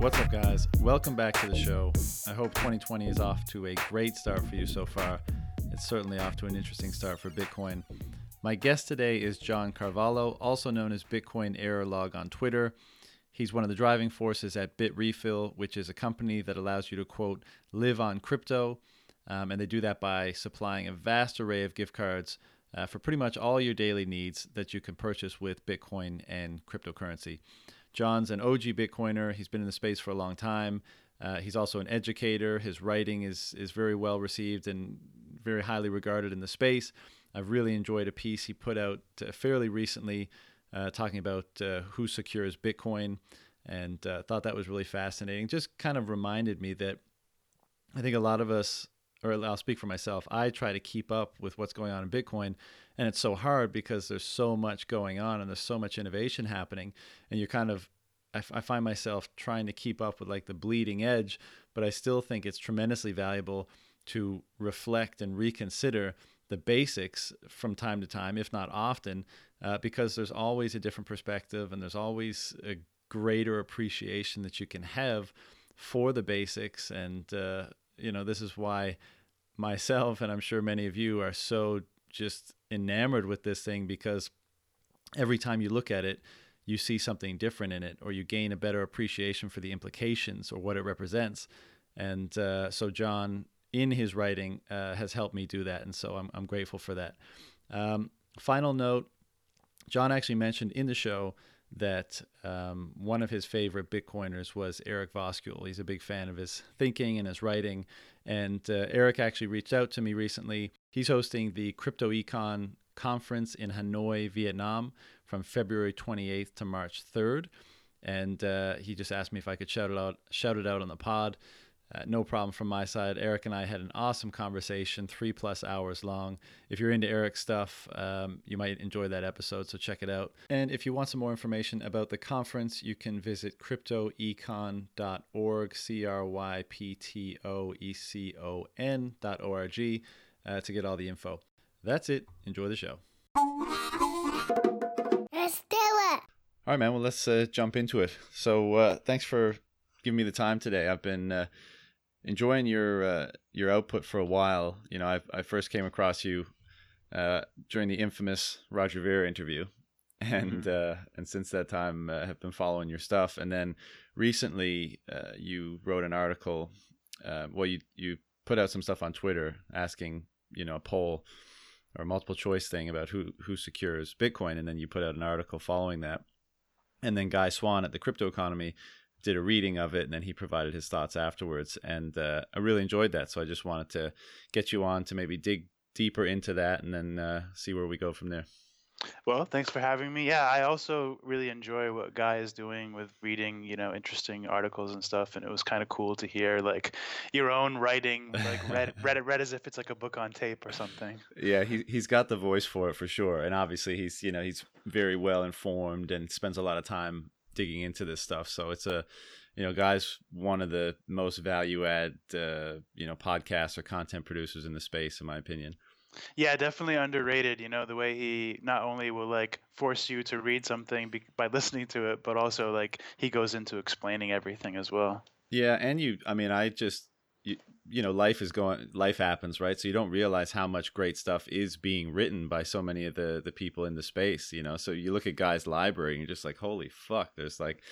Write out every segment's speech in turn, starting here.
What's up, guys? Welcome back to the show. I hope 2020 is off to a great start for you so far. It's certainly off to an interesting start for Bitcoin. My guest today is John Carvalho, also known as Bitcoin Error Log on Twitter. He's one of the driving forces at Bitrefill, which is a company that allows you to, quote, live on crypto. Um, and they do that by supplying a vast array of gift cards uh, for pretty much all your daily needs that you can purchase with Bitcoin and cryptocurrency. John's an OG Bitcoiner. He's been in the space for a long time. Uh, he's also an educator. His writing is is very well received and very highly regarded in the space. I've really enjoyed a piece he put out uh, fairly recently uh, talking about uh, who secures Bitcoin and uh, thought that was really fascinating. Just kind of reminded me that I think a lot of us, or I'll speak for myself, I try to keep up with what's going on in Bitcoin. And it's so hard because there's so much going on and there's so much innovation happening. And you're kind of, I, f- I find myself trying to keep up with like the bleeding edge, but I still think it's tremendously valuable to reflect and reconsider the basics from time to time, if not often, uh, because there's always a different perspective and there's always a greater appreciation that you can have for the basics. And, uh, you know, this is why myself and I'm sure many of you are so just enamored with this thing because every time you look at it, you see something different in it or you gain a better appreciation for the implications or what it represents. And uh, so, John, in his writing uh, has helped me do that, and so I'm, I'm grateful for that. Um, final note: John actually mentioned in the show that um, one of his favorite Bitcoiners was Eric Voskuil. He's a big fan of his thinking and his writing, and uh, Eric actually reached out to me recently. He's hosting the Crypto Econ conference in Hanoi, Vietnam, from February 28th to March 3rd, and uh, he just asked me if I could shout it out, shout it out on the pod. Uh, no problem from my side. Eric and I had an awesome conversation, three plus hours long. If you're into Eric's stuff, um, you might enjoy that episode, so check it out. And if you want some more information about the conference, you can visit cryptoecon.org, C R Y P T O E C O N.org, uh, to get all the info. That's it. Enjoy the show. Let's do it. All right, man. Well, let's uh, jump into it. So, uh, thanks for giving me the time today. I've been uh, enjoying your uh, your output for a while. You know, I I first came across you uh, during the infamous Roger Ver interview, and uh, and since that time uh, have been following your stuff. And then recently, uh, you wrote an article. Uh, well, you you put out some stuff on Twitter asking you know a poll or multiple choice thing about who who secures Bitcoin, and then you put out an article following that. And then Guy Swan at the Cryptoconomy did a reading of it and then he provided his thoughts afterwards and uh, i really enjoyed that so i just wanted to get you on to maybe dig deeper into that and then uh, see where we go from there Well, thanks for having me. Yeah, I also really enjoy what Guy is doing with reading, you know, interesting articles and stuff. And it was kind of cool to hear like your own writing, like read, read it read as if it's like a book on tape or something. yeah he, he's got the voice for it for sure and obviously he's you know he's very well informed and spends a lot of time digging into this stuff so it's a you know Guy's one of the most value add uh, you know podcasts or content producers in the space in my opinion Yeah, definitely underrated. You know, the way he not only will like force you to read something be- by listening to it, but also like he goes into explaining everything as well. Yeah, and you I mean I just you, you know life is going life happens right so you don't realize how much great stuff is being written by so many of the the people in the space you know so you look at Guy's library and you're just like holy fuck there's like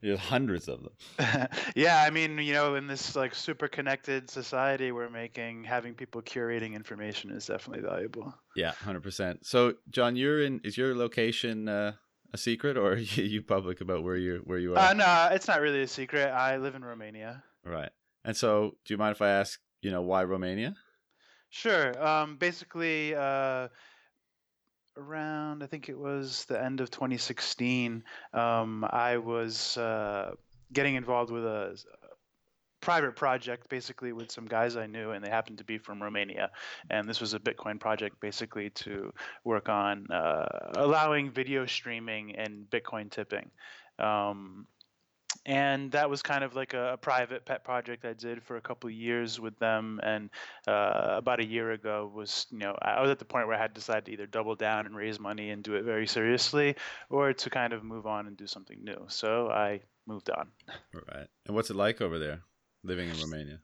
there's hundreds of them yeah, I mean, you know, in this like super connected society we're making, having people curating information is definitely valuable. yeah 100% so john you're in is your location uh a secret or are you you public about where you where you are Uh, no, it's not really a secret. I live in Romania. right and so do you mind if i ask you know why romania Sure. Um, basically, uh, around I think it was the end of 2016, um, I was uh, getting involved with a private project, basically with some guys I knew, and they happened to be from Romania. And this was a Bitcoin project, basically to work on uh, allowing video streaming and Bitcoin tipping. Um, and that was kind of like a, a private pet project I did for a couple of years with them. And uh, about a year ago was, you know, I was at the point where I had decided to either double down and raise money and do it very seriously, or to kind of move on and do something new. So I moved on. Right. And what's it like over there, living in Romania?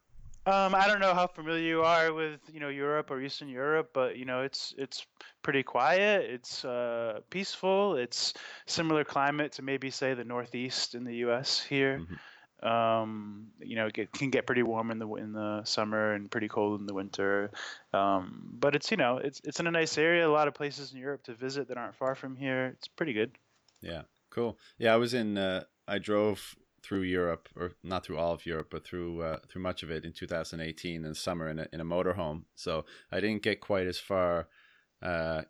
Um, I don't know how familiar you are with you know Europe or Eastern Europe, but you know it's it's pretty quiet. It's uh, peaceful. It's similar climate to maybe say the Northeast in the U.S. here. Mm-hmm. Um, you know, it get, can get pretty warm in the in the summer and pretty cold in the winter. Um, but it's you know it's it's in a nice area. A lot of places in Europe to visit that aren't far from here. It's pretty good. Yeah, cool. Yeah, I was in. Uh, I drove through Europe, or not through all of Europe, but through uh, through much of it in 2018 in summer in a, in a motorhome. So I didn't get quite as far uh,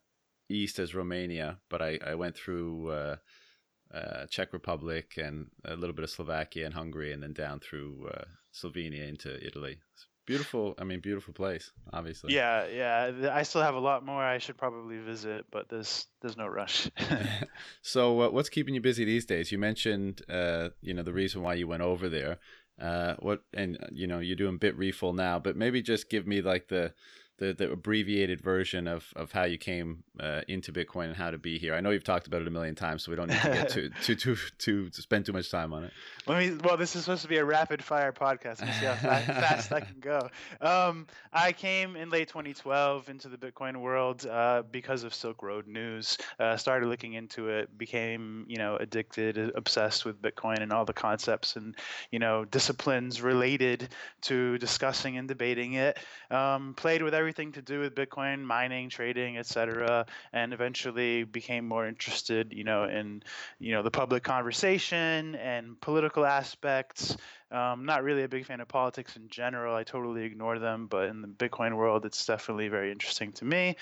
east as Romania, but I, I went through uh, uh Czech Republic and a little bit of Slovakia and Hungary, and then down through uh, Slovenia into Italy beautiful i mean beautiful place obviously. Yeah yeah i still have a lot more i should probably visit but there's there's no rush. So uh, what's keeping you busy these days? You mentioned uh, you know the reason why you went over there. Uh, what and uh, you know you're doing Bitrefill now but maybe just give me like the the, the abbreviated version of, of how you came uh, into Bitcoin and how to be here. I know you've talked about it a million times, so we don't need to get too, too, too, too, to spend too much time on it. Let me, well, this is supposed to be a rapid fire podcast. Let's see how fast I can go. Um, I came in late 2012 into the Bitcoin world uh, because of Silk Road news. Uh, started looking into it, became, you know, addicted, obsessed with Bitcoin and all the concepts and, you know, disciplines related to discussing and debating it. Um, played with everything to do with Bitcoin mining, trading, etc., and eventually became more interested, you know, in you know the public conversation and political aspects um, not really a big fan of politics in general. I totally ignore them, but in the Bitcoin world, it's definitely very interesting to me.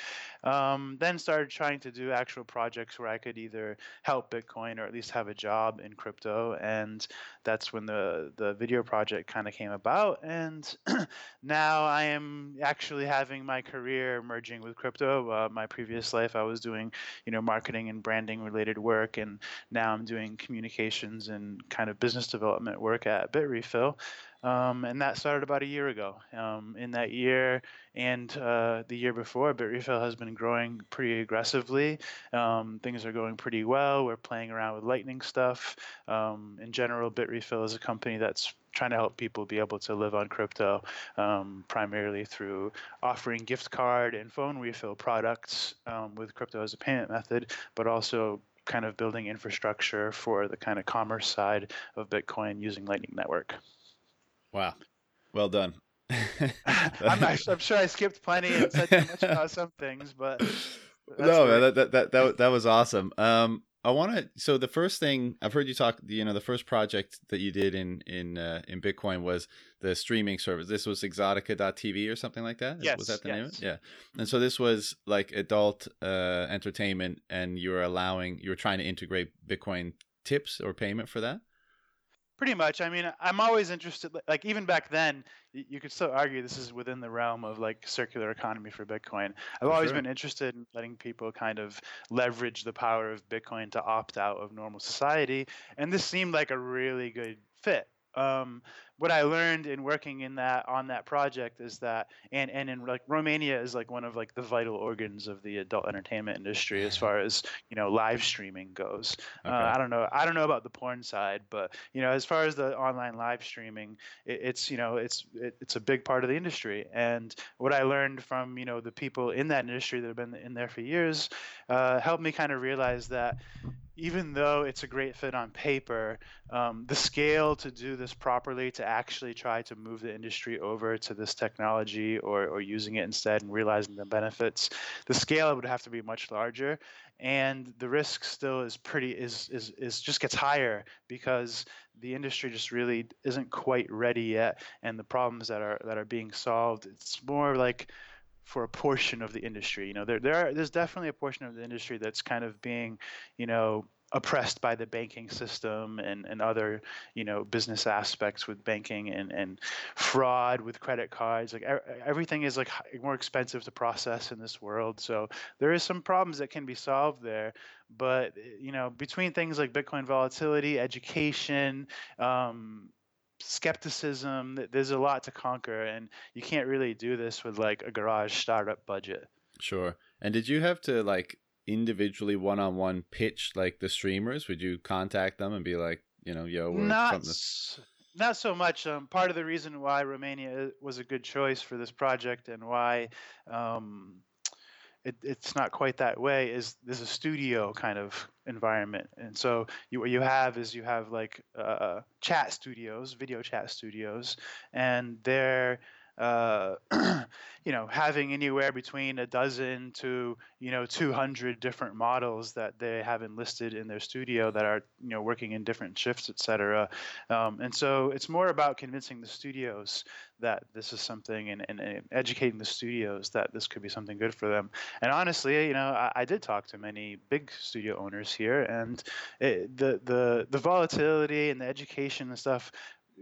Um, then started trying to do actual projects where I could either help Bitcoin or at least have a job in crypto, and that's when the the video project kind of came about. And now I am actually having my career merging with crypto. Uh, my previous life, I was doing you know marketing and branding related work, and now I'm doing communications and kind of business development work at Bitrefill refill. Um, and that started about a year ago. Um, in that year and uh, the year before, Bitrefill has been growing pretty aggressively. Um, things are going pretty well. We're playing around with Lightning stuff. Um, in general, Bitrefill is a company that's trying to help people be able to live on crypto, um, primarily through offering gift card and phone refill products um, with crypto as a payment method, but also kind of building infrastructure for the kind of commerce side of Bitcoin using Lightning Network. Wow, well done. I'm, I'm sure I skipped plenty and said too much about some things, but no, man, that, that, that that that was awesome. Um, I want to. So the first thing I've heard you talk, you know, the first project that you did in in uh, in Bitcoin was the streaming service. This was Exotica.tv or something like that. Yes, was that the yes. name? Of it? Yeah. And so this was like adult uh, entertainment, and you were allowing, you were trying to integrate Bitcoin tips or payment for that. Pretty much. I mean, I'm always interested. Like even back then, you could still argue this is within the realm of like circular economy for Bitcoin. I've for always sure. been interested in letting people kind of leverage the power of Bitcoin to opt out of normal society, and this seemed like a really good fit. Um, what I learned in working in that on that project is that and and in like Romania is like one of like the vital organs of the adult entertainment industry as far as you know live streaming goes. Okay. Uh, I don't know I don't know about the porn side, but you know as far as the online live streaming, it, it's you know it's it, it's a big part of the industry. And what I learned from you know the people in that industry that have been in there for years uh, helped me kind of realize that even though it's a great fit on paper, um, the scale to do this properly, to actually try to move the industry over to this technology or, or using it instead and realizing the benefits, the scale would have to be much larger. And the risk still is pretty is is is just gets higher because the industry just really isn't quite ready yet, and the problems that are that are being solved, it's more like for a portion of the industry. You know, there there are, there's definitely a portion of the industry that's kind of being, you know, oppressed by the banking system and, and other you know business aspects with banking and, and fraud with credit cards like everything is like more expensive to process in this world so there is some problems that can be solved there but you know between things like bitcoin volatility education um, skepticism. There's a lot to conquer, and you can't really do this with like a garage startup budget. Sure. And did you have to like individually one on one pitch like the streamers? Would you contact them and be like, you know, yo, not not so much. Um, part of the reason why Romania was a good choice for this project and why um, it, it's not quite that way is there's a studio kind of environment and so you, what you have is you have like uh, chat studios video chat studios and they're uh, you know, having anywhere between a dozen to you know 200 different models that they have enlisted in their studio that are you know working in different shifts, et cetera. Um, and so it's more about convincing the studios that this is something and, and, and, educating the studios that this could be something good for them. And honestly, you know, I, I did talk to many big studio owners here, and it, the the the volatility and the education and stuff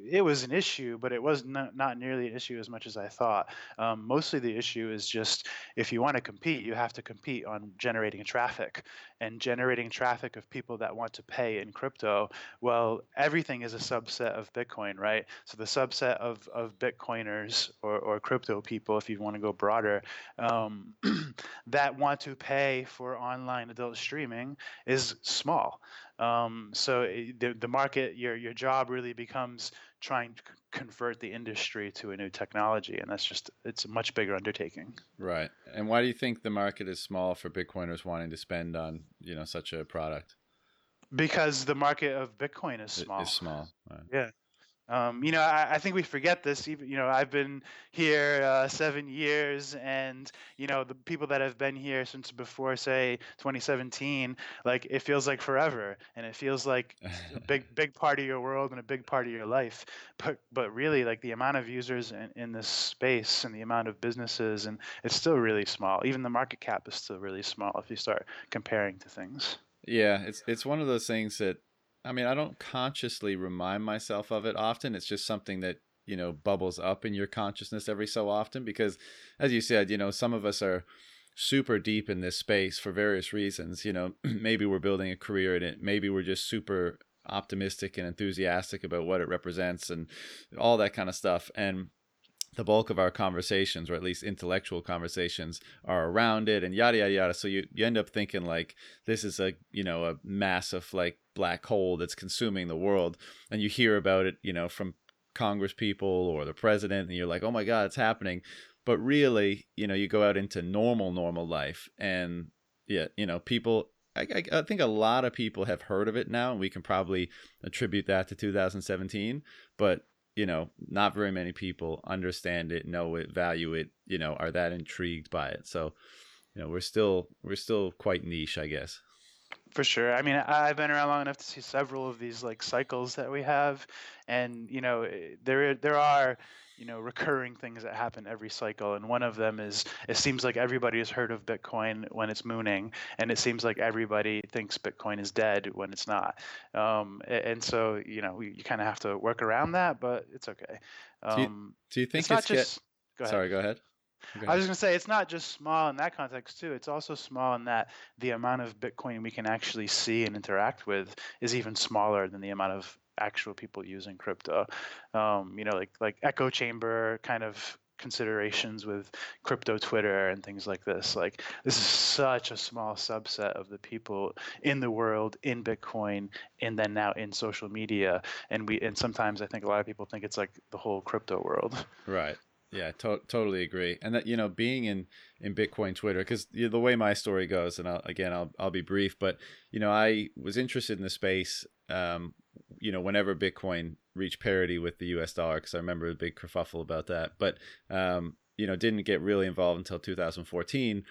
it was an issue, but it was not, not nearly an issue as much as I thought. Um, mostly the issue is just if you want to compete, you have to compete on generating traffic and generating traffic of people that want to pay in crypto. Well, everything is a subset of Bitcoin, right? So the subset of, of Bitcoiners or, or crypto people, if you want to go broader, um, that want to pay for online adult streaming is small. Um, so it, the, the market, your, your job really becomes trying to convert the industry to a new technology and that's just it's a much bigger undertaking. Right. And why do you think the market is small for bitcoiners wanting to spend on you know such a product? Because the market of bitcoin is small is small. Right. yeah um, you know, I, I, think we forget this. Even you know, I've been here uh, seven years, and you know, the people that have been here since before, say, 2017, like it feels like forever, and it feels like a big, big part of your world and a big part of your life. But, but really, like the amount of users in, in this space and the amount of businesses, and it's still really small. Even the market cap is still really small if you start comparing to things. Yeah, it's it's one of those things that I mean, I don't consciously remind myself of it often. It's just something that, you know, bubbles up in your consciousness every so often because, as you said, you know, some of us are super deep in this space for various reasons. You know, maybe we're building a career in it, maybe we're just super optimistic and enthusiastic about what it represents and all that kind of stuff. And the bulk of our conversations, or at least intellectual conversations, are around it and yada yada yada. So you, you end up thinking like this is a you know a massive like black hole that's consuming the world, and you hear about it you know from Congress people or the president, and you're like, oh my god, it's happening. But really, you know, you go out into normal normal life, and yeah, you know, people I, I, I, think a lot of people have heard of it now, and we can probably attribute that to 2017. But you know, not very many people understand it, know it, value it, you know, are that intrigued by it. So, you know, we're still we're still quite niche, I guess. For sure. I mean, I've been around long enough to see several of these like cycles that we have, and you know, eh, there there are you know recurring things that happen every cycle and one of them is it seems like everybody has heard of bitcoin when it's mooning and it seems like everybody thinks bitcoin is dead when it's not. Um, and so you know you kind of have to work around that but it's okay. Um, do, you, um, do, you, think it's, it's not just go sorry go ahead. I was going to say it's not just small in that context too. It's also small in that the amount of Bitcoin we can actually see and interact with is even smaller than the amount of actual people using crypto. Um, you know, like like echo chamber kind of considerations with crypto Twitter and things like this. Like this is such a small subset of the people in the world in Bitcoin and then now in social media. And we and sometimes I think a lot of people think it's like the whole crypto world. Right. Yeah, to- totally agree. And that you know, being in in Bitcoin Twitter, because you know, the way my story goes, and I'll, again, I'll I'll be brief, but you know, I was interested in the space. Um, you know, whenever Bitcoin reached parity with the U.S. dollar, because I remember a big kerfuffle about that. But um, you know, didn't get really involved until 2014,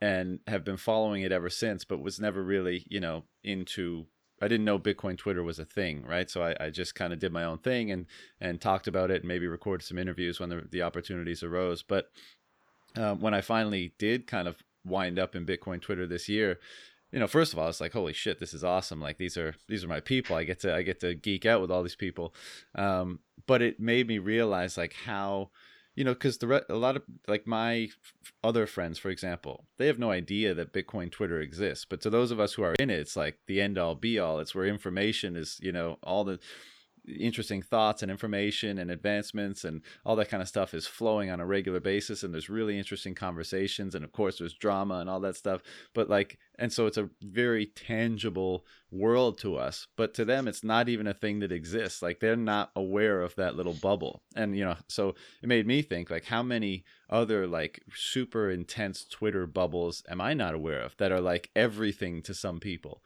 and have been following it ever since. But was never really, you know, into I didn't know Bitcoin Twitter was a thing, right? So I, I just kind of did my own thing and and talked about it and maybe recorded some interviews when the, the opportunities arose. But um, when I finally did kind of wind up in Bitcoin Twitter this year, you know, first of all, it's like, holy shit, this is awesome. Like these are these are my people. I get to I get to geek out with all these people. Um, but it made me realize like how, you know, because the re- a lot of like my f- other friends, for example, they have no idea that Bitcoin Twitter exists. But to those of us who are in it, it's like the end all be all. It's where information is, you know, all the interesting thoughts and information and advancements and all that kind of stuff is flowing on a regular basis and there's really interesting conversations and of course there's drama and all that stuff but like and so it's a very tangible world to us but to them it's not even a thing that exists like they're not aware of that little bubble and you know so it made me think like how many other like super intense twitter bubbles am i not aware of that are like everything to some people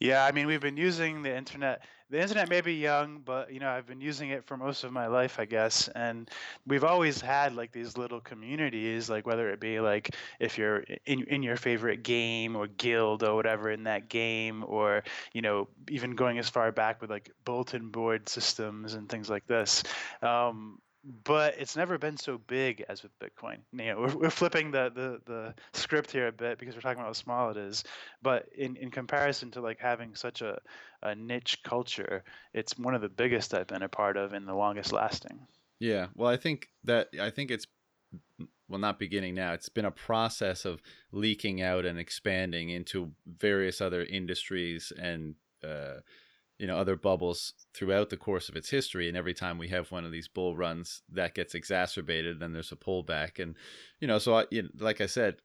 yeah, I mean, we've been using the internet. The internet may be young, but you know, I've been using it for most of my life, I guess. And we've always had like these little communities, like whether it be like if you're in in your favorite game or guild or whatever in that game, or you know, even going as far back with like bulletin board systems and things like this. Um, but it's never been so big as with Bitcoin. You know, we're, we're flipping the, the, the script here a bit because we're talking about how small it is. But in, in comparison to like having such a, a niche culture, it's one of the biggest I've been a part of and the longest lasting. Yeah. Well, I think that I think it's well not beginning now. It's been a process of leaking out and expanding into various other industries and uh, you know other bubbles throughout the course of its history and every time we have one of these bull runs that gets exacerbated then there's a pullback. And you know so I, you know, like i said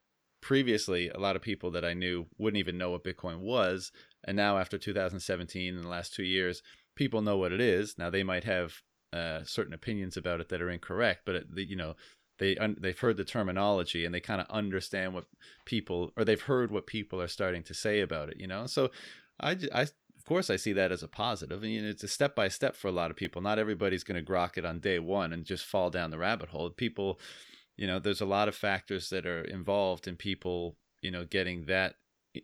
previously a lot of people that i knew wouldn't even know what bitcoin was. And now after 2017 in the last two years people know what it is. Now they might have uh, certain opinions about it that are incorrect but it, you know they un- they've heard the terminology and they kind of understand what people or they've heard what people are starting to say about it you know? So I, I course I see that as a positive. And it's a step by step for a lot of people. Not everybody's going to grok it on day one and just fall down the rabbit hole. People, you know, there's a lot of factors that are involved in people, you know, getting that,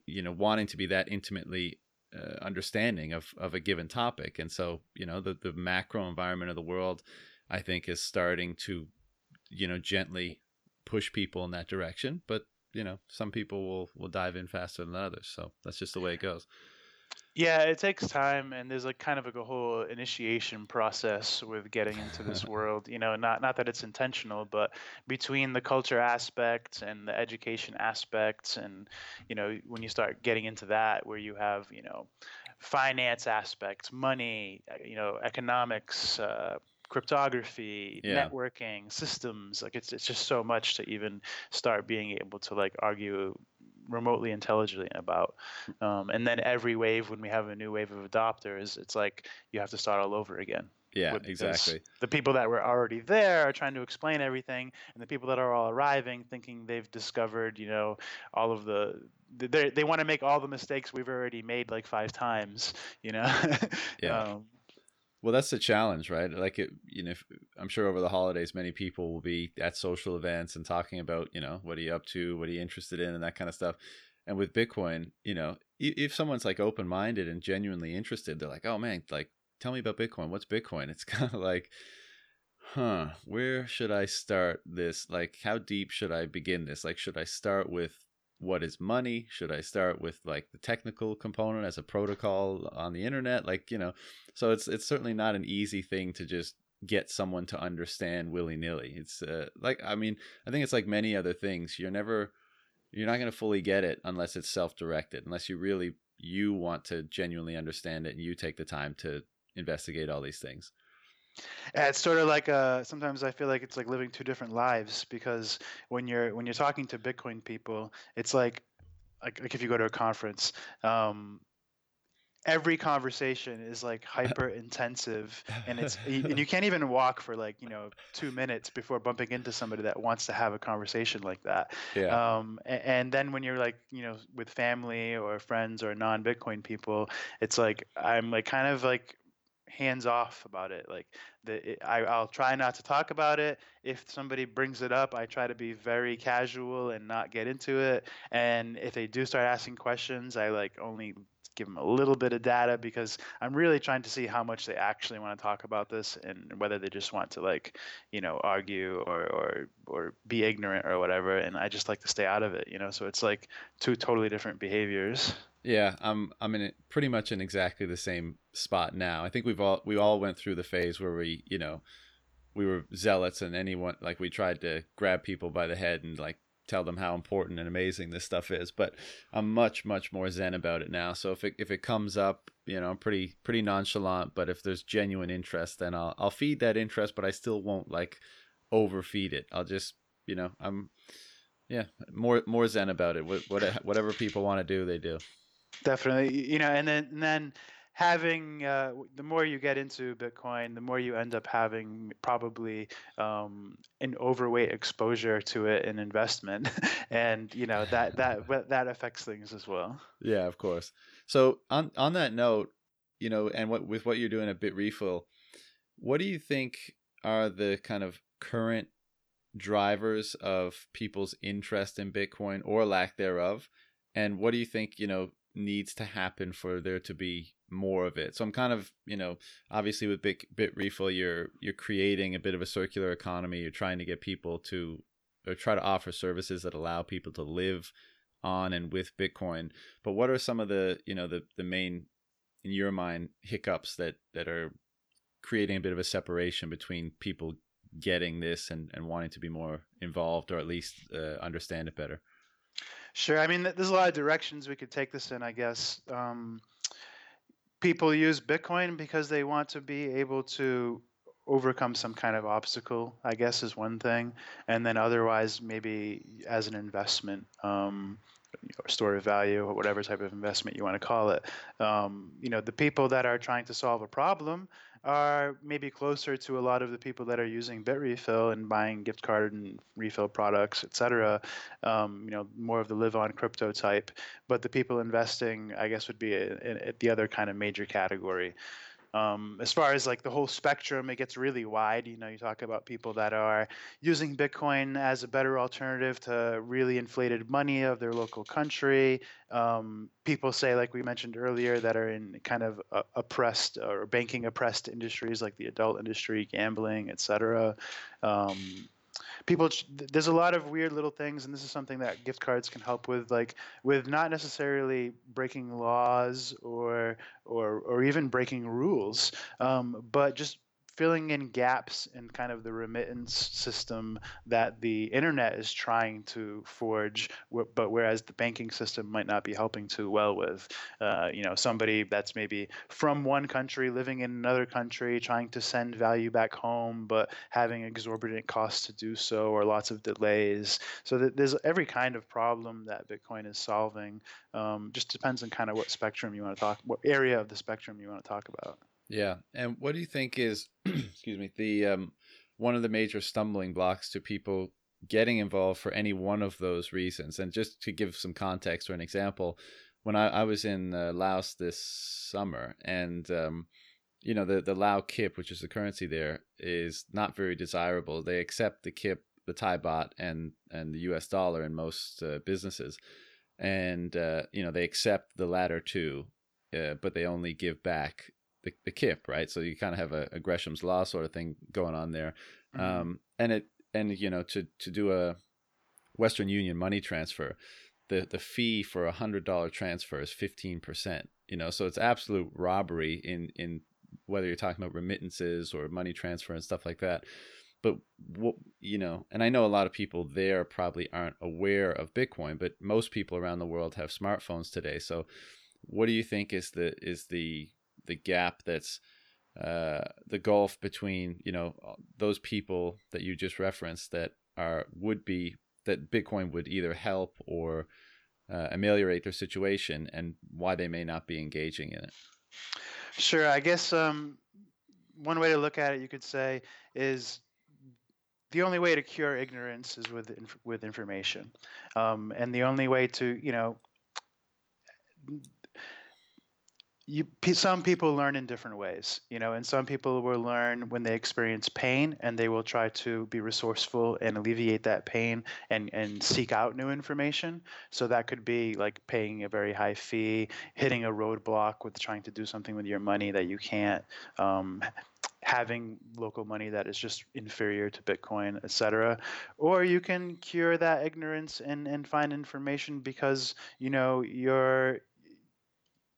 you know, wanting to be that intimately uh, understanding of of a given topic. And so, you know, the the macro environment of the world, I think, is starting to, you know, gently push people in that direction. But you know, some people will will dive in faster than others. So that's just the way it goes. Yeah, it takes time, and there's like kind of like a whole initiation process with getting into this world. You know, not not that it's intentional, but between the culture aspects and the education aspects, and you know, when you start getting into that, where you have you know, finance aspects, money, uh, you know, economics, uh, cryptography, yeah. networking, systems. Like it's it's just so much to even start being able to like argue remotely intelligently about. Um, and then every wave, when we have a new wave of adopters, it's like you have to start all over again. Yeah, exactly. The people that were already there are trying to explain everything, and the people that are all arriving thinking they've discovered, you know, all of the. They they want to make all the mistakes we've already made like five times, you know. yeah. Um, well, that's the challenge, right? Like, it, you know, I'm sure over the holidays, many people will be at social events and talking about, you know, what are you up to, what are you interested in, and that kind of stuff. And with Bitcoin, you know, if someone's like open minded and genuinely interested, they're like, oh man, like, tell me about Bitcoin. What's Bitcoin? It's kind of like, huh, where should I start this? Like, how deep should I begin this? Like, should I start with what is money? Should I start with like the technical component as a protocol on the internet? Like, you know, so it's it's certainly not an easy thing to just get someone to understand willy nilly. It's uh, like I mean, I think it's like many other things. You're never you're not going to fully get it unless it's self-directed, unless you really you want to genuinely understand it and you take the time to investigate all these things. Yeah, it's sort of like uh, sometimes I feel like it's like living two different lives because when you're when you're talking to Bitcoin people, it's like like, like if you go to a conference, um, every conversation is like hyper intensive and it's and you can't even walk for like you know two minutes before bumping into somebody that wants to have a conversation like that yeah. um and, and then when you're like you know with family or friends or non-bitcoin people it's like i'm like kind of like hands off about it. Like the, it, I, I'll try not to talk about it. If somebody brings it up, I try to be very casual and not get into it. And if they do start asking questions, I like only give them a little bit of data because I'm really trying to see how much they actually want to talk about this and whether they just want to like, you know, argue or or or be ignorant or whatever. And I just like to stay out of it, you know. So it's like two totally different behaviors. Yeah, I'm I'm in pretty much in exactly the same spot now. I think we've all we all went through the phase where we, you know, we were zealots and anyone like we tried to grab people by the head and like tell them how important and amazing this stuff is. But I'm much much more zen about it now. So if it if it comes up, you know, I'm pretty pretty nonchalant. But if there's genuine interest, then I'll I'll feed that interest, but I still won't like overfeed it. I'll just you know I'm yeah more more zen about it. What, whatever people want to do, they do. Definitely, you know, and then and then having uh, the more you get into Bitcoin, the more you end up having probably um, an overweight exposure to it in investment, and you know that that that affects things as well. Yeah, of course. So on on that note, you know, and what with what you're doing at Bitrefill, what do you think are the kind of current drivers of people's interest in Bitcoin or lack thereof? And what do you think, you know, needs to happen for there to be more of it. So I'm kind of, you know, obviously with Bit, Bitrefill, you're you're creating a bit of a circular economy. You're trying to get people to or try to offer services that allow people to live on and with Bitcoin. But what are some of the, you know, the the main in your mind hiccups that that are creating a bit of a separation between people getting this and, and wanting to be more involved or at least uh, understand it better? Sure. I mean, there's a lot of directions we could take this in, I guess. Um, people use Bitcoin because they want to be able to overcome some kind of obstacle, I guess, is one thing. And then otherwise, maybe as an investment. Um, or store of value or whatever type of investment you want to call it. Um, you know, the people that are trying to solve a problem are maybe closer to a lot of the people that are using Bitrefill and buying gift card and refill products, et cetera. Um, you know, more of the live on crypto type. But the people investing, I guess, would be the other kind of major category. Um, as far as like the whole spectrum, it gets really wide. You know, you talk about people that are using Bitcoin as a better alternative to really inflated money of their local country. Um, people say, like we mentioned earlier, that are in kind of uh, oppressed or banking oppressed industries like the adult industry, gambling, etc. Um, people there's a lot of weird little things and this is something that gift cards can help with like with not necessarily breaking laws or or or even breaking rules um, but just filling in gaps in kind of the remittance system that the internet is trying to forge, but whereas the banking system might not be helping too well with, uh, you know, somebody that's maybe from one country living in another country trying to send value back home, but having exorbitant costs to do so or lots of delays. So there's every kind of problem that Bitcoin is solving. Um, just depends on kind of what spectrum you want to talk, what area of the spectrum you want to talk about. Yeah, and what do you think is, excuse me, the um, one of the major stumbling blocks to people getting involved for any one of those reasons? And just to give some context or an example, when I, I was in uh, Laos this summer, and um, you know the the Lao kip, which is the currency there, is not very desirable. They accept the kip, the Thai baht, and and the U.S. dollar in most uh, businesses, and uh, you know they accept the latter two, uh, but they only give back the, the kip, right? So you kind of have a, a, Gresham's law sort of thing going on there, mm-hmm. um, and it and you know to to do a Western Union money transfer, the the fee for a hundred dollar transfer is fifteen percent. You know, so it's absolute robbery in in whether you're talking about remittances or money transfer and stuff like that. But what you know, and I know a lot of people there probably aren't aware of Bitcoin, but most people around the world have smartphones today. So, what do you think is the is the the gap that's uh, the gulf between you know those people that you just referenced that are would be that Bitcoin would either help or uh, ameliorate their situation, and why they may not be engaging in it. Sure, I guess um, one way to look at it, you could say, is the only way to cure ignorance is with inf- with information, um, and the only way to you know you, some people learn in different ways, you know, and some people will learn when they experience pain and they will try to be resourceful and alleviate that pain and, and seek out new information. So that could be like paying a very high fee, hitting a roadblock with trying to do something with your money that you can't, um, having local money that is just inferior to Bitcoin, etc. Or you can cure that ignorance and, and find information because, you know, you're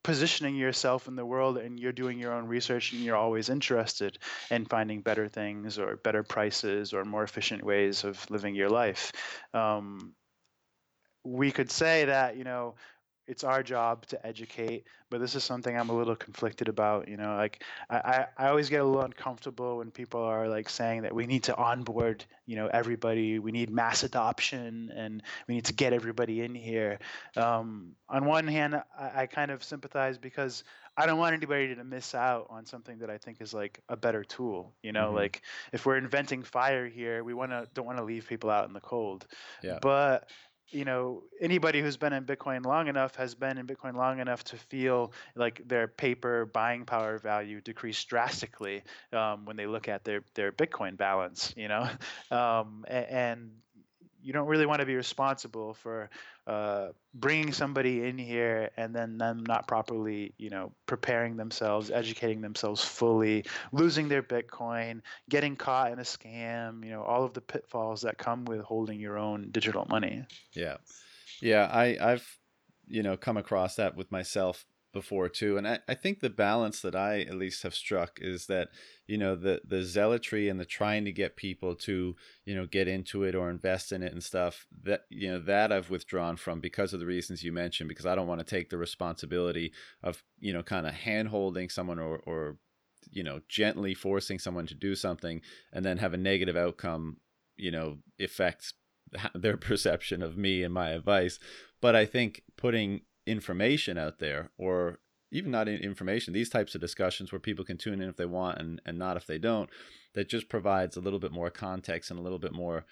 positioning yourself in the world and you're doing your own research and you're always interested in finding better things or better prices or more efficient ways of living your life. Um, we could say that you know it's our job to educate but this is something i'm a little conflicted about you know like I, I always get a little uncomfortable when people are like saying that we need to onboard you know everybody we need mass adoption and we need to get everybody in here um, on one hand I, I kind of sympathize because I don't want anybody to miss out on something that I think is like a better tool. You know, mm-hmm. like if we're inventing fire here, we want to don't want to leave people out in the cold. Yeah. But you know anybody who's been in bitcoin long enough has been in bitcoin long enough to feel like their paper buying power value decrease drastically um, when they look at their their bitcoin balance you know? Um, and, and you don't really want to be responsible for uh, bringing somebody in here and then them not properly, you know, preparing themselves, educating themselves fully, losing their Bitcoin, getting caught in a scam, you know, all of the pitfalls that come with holding your own digital money. Yeah, yeah, I, I've you know come across that with myself before too and I, I think the balance that i at least have struck is that you know the the zealotry and the trying to get people to you know get into it or invest in it and stuff that you know that i've withdrawn from because of the reasons you mentioned because i don't want to take the responsibility of you know kind of hand holding someone or or you know gently forcing someone to do something and then have a negative outcome you know affects their perception of me and my advice. But i think putting information out there or even not information these types of discussions where people can tune in if they want and, and not if they don't that just provides a little bit more context and a little bit more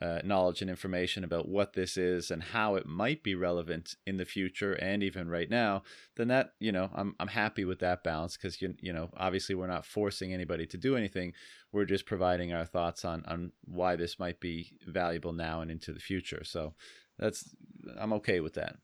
uh, knowledge and information about what this is and how it might be relevant in the future and even right now then that you know i'm, I'm happy with that balance because you, you know obviously we're not forcing anybody to do anything. We're just providing our thoughts on on why this might be valuable now and into the future. So that's i'm okay with that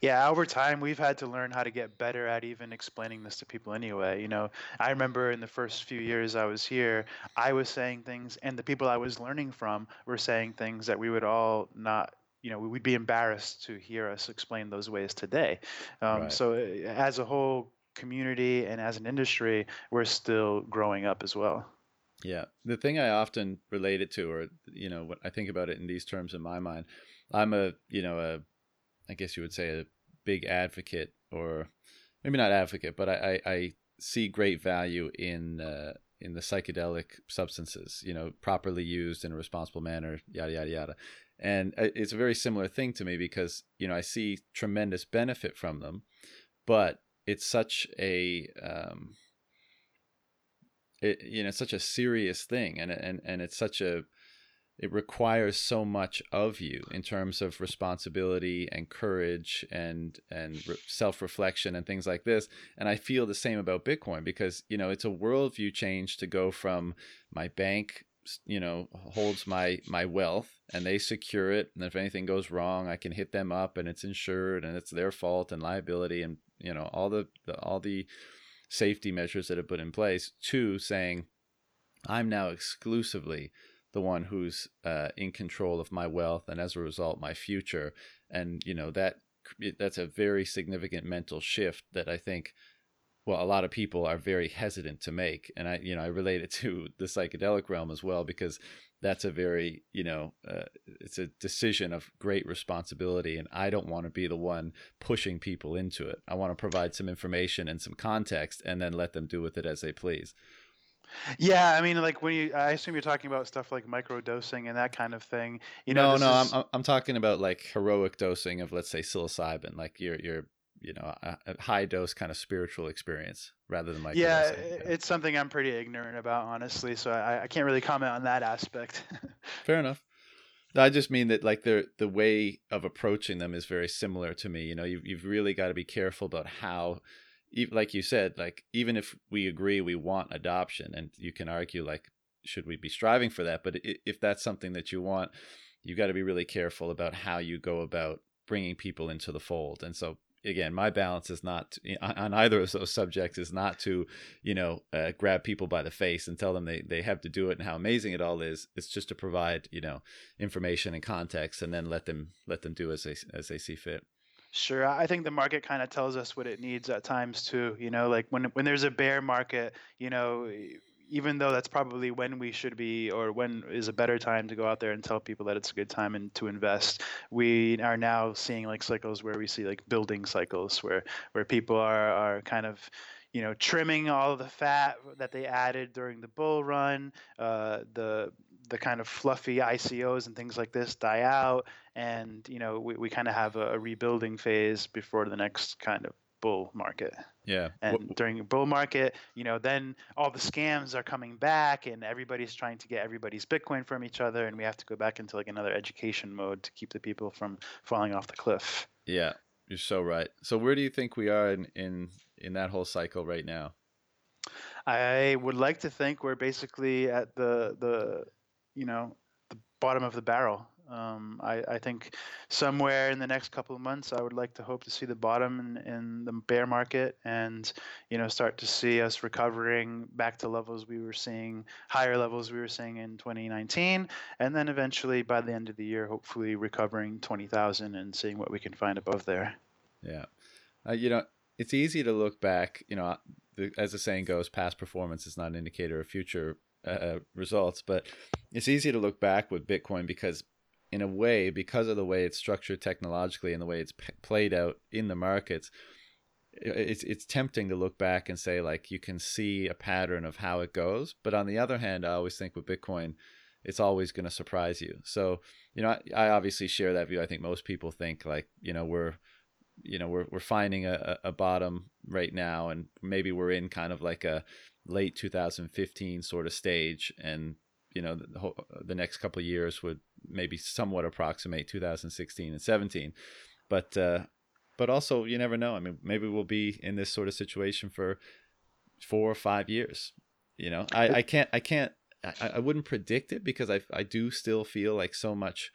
yeah, over time we've had to learn how to get better at even explaining this to people anyway. You know, I remember in the first few years I was here, I was saying things and the people I was learning from were saying things that we would all not you know, we'd be embarrassed to hear us explain those ways today. Um, right. So, uh, as a whole community and as an industry, we're still growing up as well. Yeah, the thing I often relate it to, or you know, what I think about it in these terms in my mind, I'm a you know a I guess you would say, a big advocate, or maybe not advocate, but I, I, I see great value in uh, in the psychedelic substances. You know, properly used in a responsible manner, yada yada yada. And uh, it's a very similar thing to me because you know I see tremendous benefit from them, but it's such a um, it, you know such a serious thing, and and and it's such a it requires so much of you in terms of responsibility and courage and and re- self-reflection and things like this. And i feel the same about bitcoin because you know it's a worldview change to go from my bank you know holds my my wealth and they secure it. And if anything goes wrong i can hit them up and it's insured and it's their fault and liability and you know all the, the all the safety measures that are put in place. To saying i'm now exclusively the one who's uh, in control of my wealth and as a result my future. And you know that that's a very significant mental shift that i think well a lot of people are very hesitant to make. And i you know i relate it to the psychedelic realm as well because that's a very you know uh, it's a decision of great responsibility. And i don't want to be the one pushing people into it. I want to provide some information and some context and then let them do with it as they please yeah, I mean, like when you, I assume you're talking about stuff like micro dosing and that kind of thing. You know, no, no, is... I'm I'm talking about like heroic dosing of let's say psilocybin, like your your you know a, a high dose kind of spiritual experience rather than like yeah, it's something I'm pretty ignorant about, honestly. So I, I can't really comment on that aspect. Fair enough. I just mean that like the the way of approaching them is very similar to me. You know, you've you've really got to be careful about how like you said, like even if we agree we want adoption, and you can argue like should we be striving for that, but if that's something that you want, you got to be really careful about how you go about bringing people into the fold. And so again, my balance is not on either of those subjects is not to, you know, uh, grab people by the face and tell them they, they have to do it and how amazing it all is. It's just to provide, you know, information and context and then let them let them do as they as they see fit. Sure, I think the market kind of tells us what it needs at times too. You know, like when when there's a bear market, you know, even though that's probably when we should be or when is a better time to go out there and tell people that it's a good time and to invest we are now seeing like cycles where we see like building cycles where where people are are kind of you know trimming all the fat that they added during the bull run uh, the the kind of fluffy ICOs and things like this die out, and you know we, we kind of have a, a rebuilding phase before the next kind of bull market. Yeah. And during a bull market, you know, then all the scams are coming back and everybody's trying to get everybody's Bitcoin from each other and we have to go back into like another education mode to keep the people from falling off the cliff. Yeah. You're so right. So where do you think we are in in, in that whole cycle right now? I would like to think we're basically at the the you know the bottom of the barrel. Um, I, I, think somewhere in the next couple of months, I would like to hope to see the bottom in, in, the bear market, and you know start to see us recovering back to levels we were seeing, higher levels we were seeing in 2019, and then eventually by the end of the year, hopefully recovering 20,000 and seeing what we can find above there. Yeah, uh, you know it's easy to look back. You know, as the saying goes, past performance is not an indicator of future uh, results, but it's easy to look back with Bitcoin because, in a way, because of the way it's structured technologically and the way it's p- played out in the markets, it's it's tempting to look back and say like you can see a pattern of how it goes. But on the other hand, I always think with Bitcoin, it's always going to surprise you. So you know, I, I obviously share that view. I think most people think like you know we're you know we're we're finding a, a bottom right now and maybe we're in kind of like a late 2015 sort of stage and you know the, the next couple of years would maybe somewhat approximate 2016 and 17 but uh, but also you never know. I mean maybe we'll be in this sort of situation for four or five years you know? I, I can't i can't I, I wouldn't predict it because I, I do still feel like so much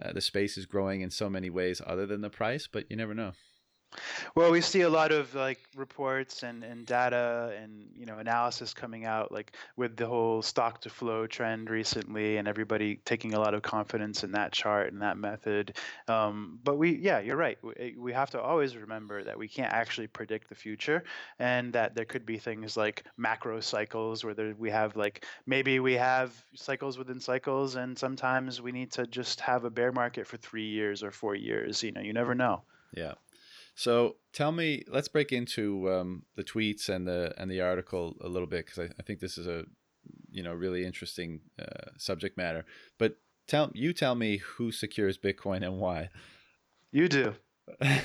uh, the space is growing in so many ways other than the price but you never know well, we see a lot of like reports and, and data and you know analysis coming out like with the whole stock to flow trend recently and everybody taking a lot of confidence in that chart and that method. Um, but we, yeah, you're right. We, eh, we have to always remember that we can't actually predict the future and that there could be things like macro cycles where there, we have like maybe we have cycles within cycles and sometimes we need to just have a bear market for three years or four years. You know, you never know. Yeah. So tell me, let's break into um, the tweets and the and the article a little bit because I, I, think this is a you know really interesting uh, subject matter. But tell you tell me who secures Bitcoin and why. You do. um,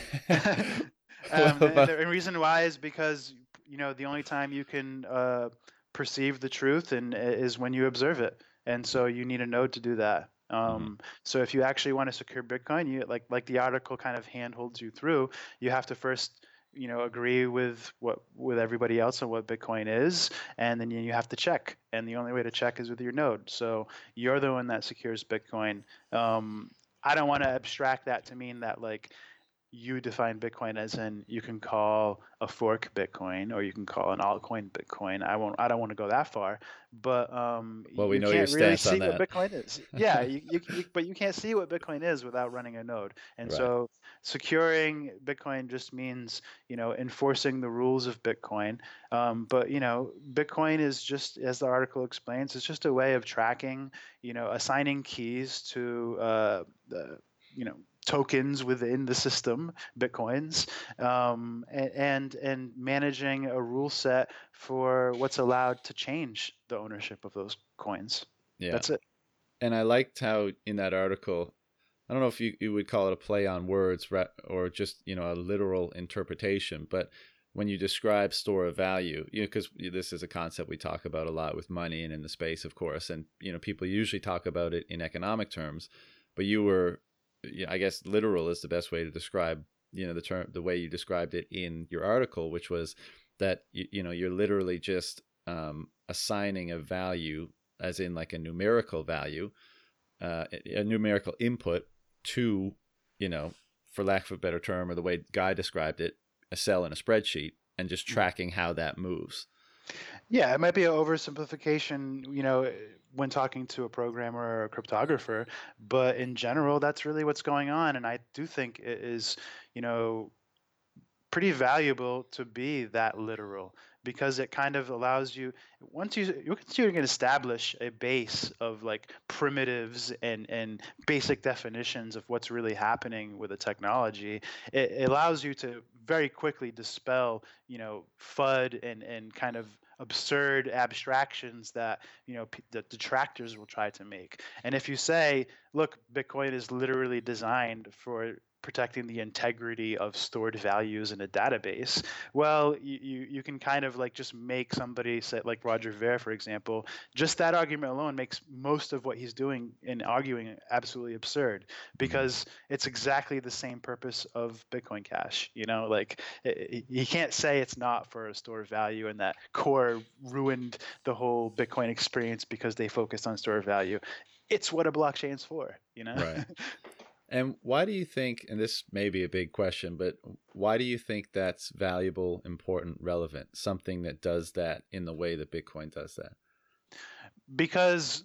and the reason why is because you know the only time you can uh, perceive the truth and is when you observe it, and so you need a node to do that. Mm-hmm. Um, mm-hmm. So if you actually want to secure Bitcoin, you like like the article kind of handholds you through. You have to first you know agree with what with everybody else on what bitcoin is and then you have to check and the only way to check is with your node so you're the one that secures bitcoin um, i don't want to abstract that to mean that like you define Bitcoin as in you can call a fork Bitcoin or you can call an altcoin Bitcoin. I won't. I don't want to go that far, but um, well, we you know can't your really see what. Bitcoin is. Yeah, you, you, you, but you can't see what Bitcoin is without running a node. And Right. so securing Bitcoin just means you know enforcing the rules of Bitcoin. Um, but you know, Bitcoin is just as the article explains, it's just a way of tracking. You know, assigning keys to uh, the you know tokens within the system, bitcoins, um, and and managing a rule set for what's allowed to change the ownership of those coins. Yeah. That's it. And I liked how in that article, I don't know if you, you would call it a play on words or just you know a literal interpretation, but when you describe store of value, you know, because this is a concept we talk about a lot with money and in the space, of course, and you know people usually talk about it in economic terms, but you were, you know, I guess, literal is the best way to describe you know the term the way you described it in your article, which was that you, you know you're literally just um, assigning a value as in like a numerical value, uh, a numerical input to, you know, for lack of a better term, or the way Guy described it, a cell in a spreadsheet, and just tracking how that moves. Yeah, it might be an oversimplification, you know, when talking to a programmer or a cryptographer, but in general, that's really what's going on. And I do think it is, you know, pretty valuable to be that literal because it kind of allows you once you once you can establish a base of like primitives and and basic definitions of what's really happening with a technology, it, it allows you to very quickly dispel you know FUD and and kind of absurd abstractions that you know p- the detractors will try to make. And if you say look bitcoin is literally designed for protecting the integrity of stored values in a database well you, you, you can kind of like just make somebody say like roger ver for example just that argument alone makes most of what he's doing in arguing absolutely absurd because it's exactly the same purpose of bitcoin cash you know like you can't say it's not for a stored value and that core ruined the whole bitcoin experience because they focused on stored value. It's what a blockchain's for you know? Right And why do you think, and this may be a big question, but why do you think that's valuable, important, relevant? Something that does that in the way that Bitcoin does that? Because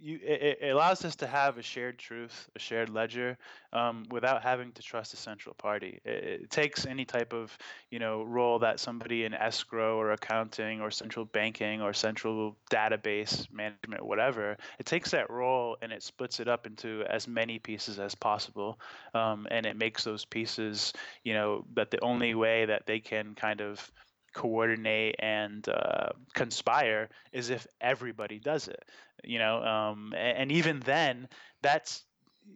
you, it, it, allows us to have a shared truth, a shared ledger, um, without having to trust a central party. It, it, takes any type of you know role that somebody in escrow or accounting or central banking or central database management, whatever, it takes that role and it splits it up into as many pieces as possible, um, and it makes those pieces you know that the only way that they can kind of coordinate and uh, conspire is if everybody does it you know um, and, and, even then that's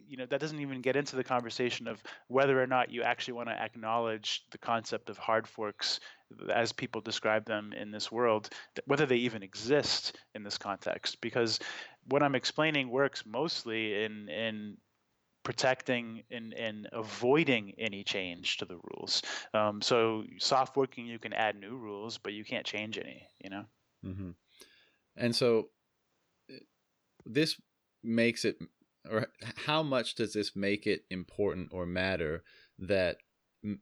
you know that doesn't even get into the conversation of whether or not you actually want to acknowledge the concept of hard forks as people describe them in this world whether they even exist in this context. Because what i'm explaining works mostly in in protecting and, and avoiding any change to the rules. Um, so soft forking, you can add new rules, but you can't change any, you know? Mm-hmm. And so eh, this makes it, or how much does this make it important or matter that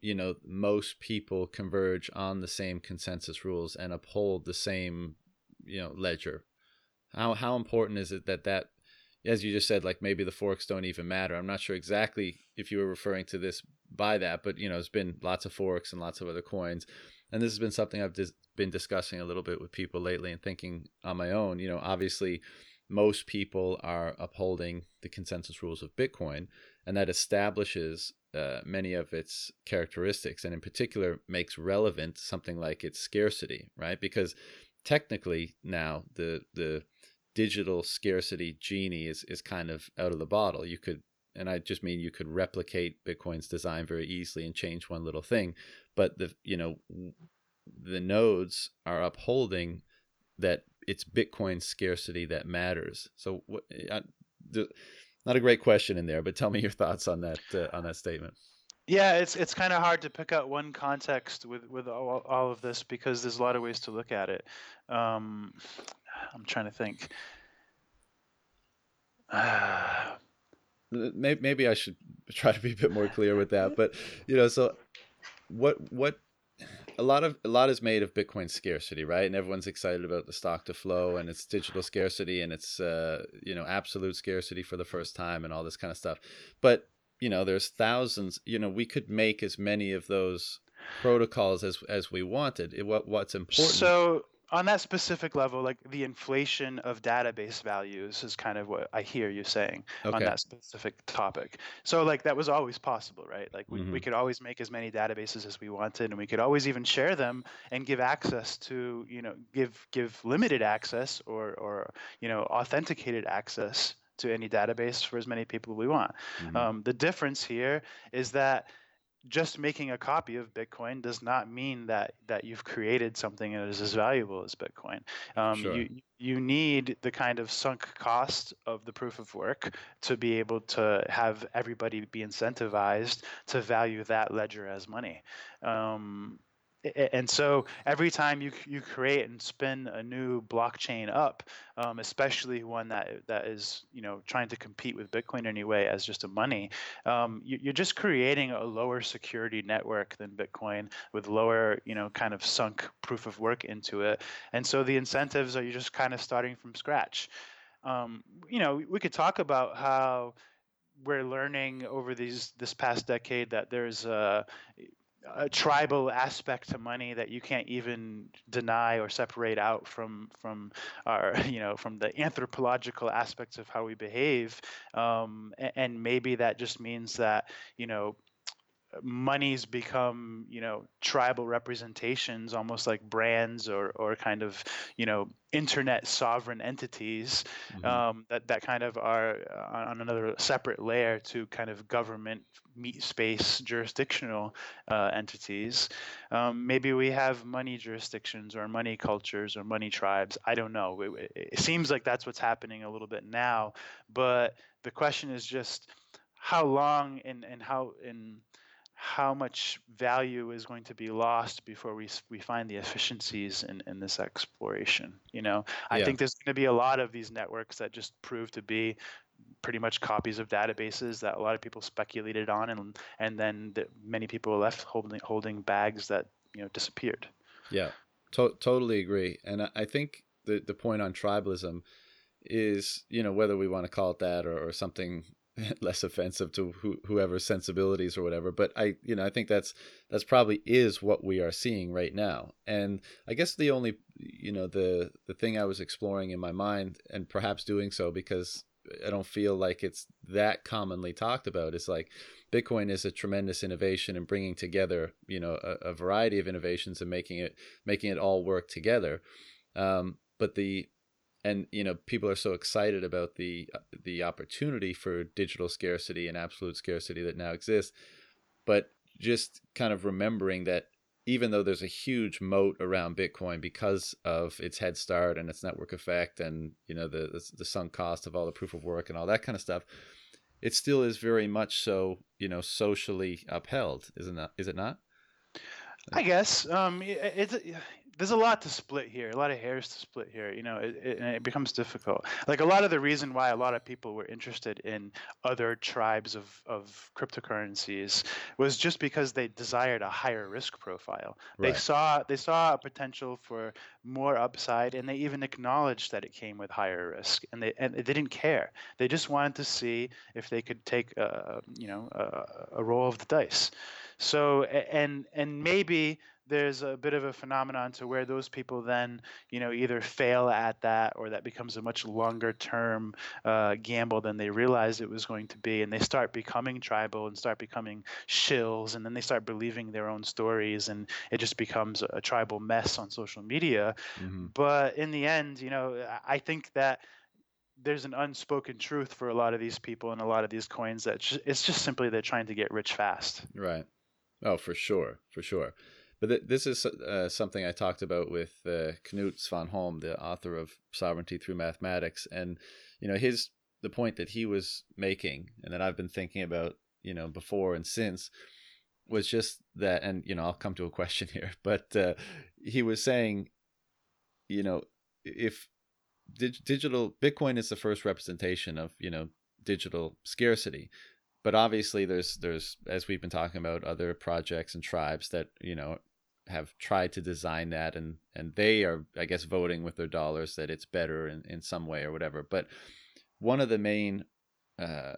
you know most people converge on the same consensus rules and uphold the same you know ledger how how important is it that that as you just said, like maybe the forks don't even matter. I'm not sure exactly if you were referring to this by that, but you know, there's been lots of forks and lots of other coins, and this has been something I've dis- been discussing a little bit with people lately and thinking on my own. You know, obviously, most people are upholding the consensus rules of Bitcoin, and that establishes uh, many of its characteristics, and in particular, makes relevant something like its scarcity, right? Because technically now the the digital scarcity genie is is kind of out of the bottle. You could and I just mean you could replicate Bitcoin's design very easily and change one little thing, but the you know the nodes are upholding that it's Bitcoin scarcity that matters. So what? I, not a great question in there, but tell me your thoughts on that uh, on that statement. Yeah, it's it's kind of hard to pick out one context with with all, all of this because there's a lot of ways to look at it. Um, I'm trying to think. maybe, maybe I should try to be a bit more clear with that. But you know, so what what a lot of a lot is made of Bitcoin scarcity, right? And everyone's excited about the stock to flow and its digital scarcity and its uh, you know absolute scarcity for the first time and all this kind of stuff. But you know, there's thousands. You know, we could make as many of those protocols as as we wanted. It, what what's important? So on that specific level, like the inflation of database values is kind of what I hear you saying okay. on that specific topic. So like that was always possible, right? Like we, mm-hmm. we could always make as many databases as we wanted and we could always even share them and give access to, you know, give give limited access or or you know authenticated access to any database for as many people we want. Mm-hmm. Um, the difference here is that just making a copy of Bitcoin does not mean that that you've created something that is as valuable as Bitcoin. Um, sure. You you need the kind of sunk cost of the proof of work to be able to have everybody be incentivized to value that ledger as money. Um, and so every time you you create and spin a new blockchain up, um, especially one that that is you know trying to compete with Bitcoin anyway as just a money, um, you, are just creating a lower security network than Bitcoin with lower you know kind of sunk proof of work into it, and so the incentives are you just kind of starting from scratch. Um, you know we could talk about how we're learning over these this past decade that there's a a tribal aspect to money that you can't even deny or separate out from from our you know from the anthropological aspects of how we behave. Um, and, and maybe that just means that you know money's become you know tribal representations almost like brands or or kind of you know internet sovereign entities mm-hmm. um, that that kind of are uh, on another separate layer to kind of government meat space jurisdictional uh, entities. Um, maybe we have money jurisdictions or money cultures or money tribes. I don't know. It, it seems like that's what's happening a little bit now but the question is just how long and and how in how much value is going to be lost before we we find the efficiencies in, in this exploration you know? I yeah. think there's going to be a lot of these networks that just prove to be pretty much copies of databases that a lot of people speculated on and and then the, many people were left holding holding bags that you know disappeared. Yeah to- totally agree. And I, I think the the point on tribalism is you know whether we want to call it that or, or something less offensive to who, whoever's sensibilities or whatever but i you know i think that's that's probably is what we are seeing right now. And i guess the only you know the the thing i was exploring in my mind and perhaps doing so because i don't feel like it's that commonly talked about is like bitcoin is a tremendous innovation in bringing together you know a, a variety of innovations and making it making it all work together. Um, but the and you know people are so excited about the the opportunity for digital scarcity and absolute scarcity that now exists but just kind of remembering that even though there's a huge moat around bitcoin because of its head start and its network effect and you know the the, the sunk cost of all the proof of work and all that kind of stuff it still is very much so you know socially upheld isn't that is it not? I guess um, it, it's there's a lot to split here, a lot of hairs to split here. You know, it, it, and it becomes difficult. Like a lot of the reason why a lot of people were interested in other tribes of, of cryptocurrencies was just because they desired a higher risk profile. Right. They saw they saw a potential for more upside, and they even acknowledged that it came with higher risk, and they and they didn't care. They just wanted to see if they could take a, you know a, a roll of the dice. So and and maybe there's a bit of a phenomenon to where those people then you know either fail at that or that becomes a much longer term uh, gamble than they realized it was going to be and they start becoming tribal and start becoming shills and then they start believing their own stories and it just becomes a tribal mess on social media. Mm-hmm. but in the end you know i think that there's an unspoken truth for a lot of these people and a lot of these coins that it's just simply they're trying to get rich fast. Right. Oh for sure for sure but th- this is uh, something I talked about with uh, Knut Svanholm, the author of Sovereignty Through Mathematics, and you know his the point that he was making, and that I've been thinking about, you know, before and since, was just that, and you know, I'll come to a question here, but uh, he was saying, you know, if dig- digital Bitcoin is the first representation of you know digital scarcity, but obviously there's there's as we've been talking about other projects and tribes that you know have tried to design that and and they are i guess voting with their dollars that it's better in, in some way or whatever. But one of the main uh,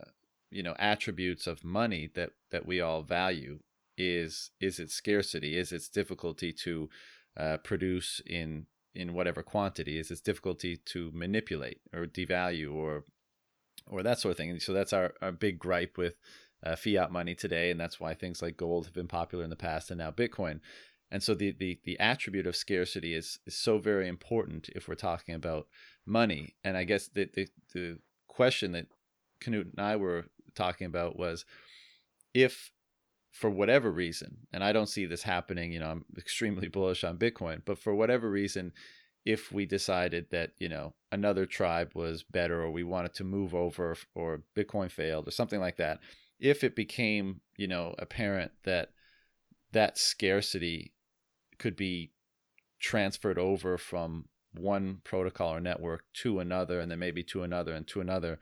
you know attributes of money that that we all value is is its scarcity is its difficulty to uh, produce in in whatever quantity is its difficulty to manipulate or devalue or or that sort of thing. And so that's our, our big gripe with uh, fiat money today and that's why things like gold have been popular in the past and now bitcoin and so the, the, the attribute of scarcity is, is so very important if we're talking about money. And I guess the, the, the question that Knut and I were talking about was if for whatever reason, and I don't see this happening, you know, I'm extremely bullish on Bitcoin, but for whatever reason, if we decided that, you know, another tribe was better or we wanted to move over or Bitcoin failed or something like that, if it became, you know, apparent that that scarcity could be transferred over from one protocol or network to another and then maybe to another and to another.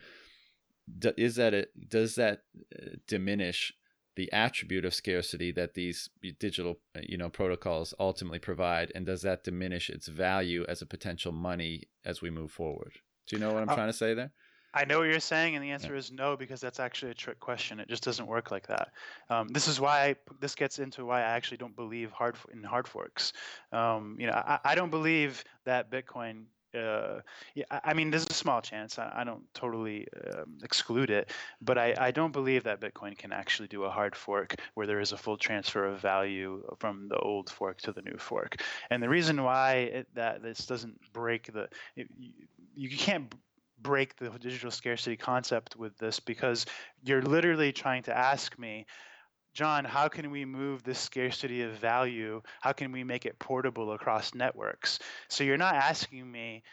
Is that it does that uh, diminish the attribute of scarcity that these digital uh, you know protocols ultimately provide and does that diminish its value as a potential money as we move forward? Do you know what i'm uh, trying to say there I know what you're saying, and the answer yeah. is no because that's actually a trick question. It just doesn't work like that. Um, this is why I, this gets into why I actually don't believe hard in hard forks. Um, you know, I, I don't believe that Bitcoin uh, yeah, I mean, there's a small chance. I, I don't totally um, exclude it, but I, I don't believe that Bitcoin can actually do a hard fork where there is a full transfer of value from the old fork to the new fork. And the reason why it, that this doesn't break the, it, you, you can't break the digital scarcity concept with this because you're literally trying to ask me John, how can we move this scarcity of value? How can we make it portable across networks? So you're not asking me,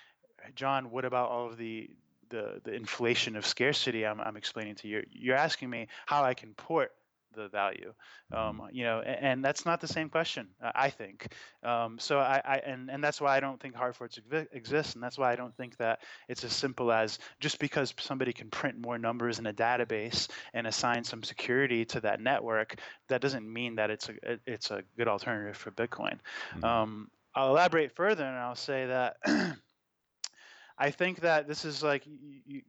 John, what about all of the the, the inflation of scarcity I'm, I'm explaining to you? You're asking me how I can port the value um, you know and, and, that's not the same question i think um, so I, I, and, and that's why i don't think hard forks exist and that's why i don't think that it's as simple as just because somebody can print more numbers in a database and assign some security to that network that doesn't mean that it's a it's a good alternative for bitcoin mm-hmm. um, i'll elaborate further and i'll say that I think that this is like you,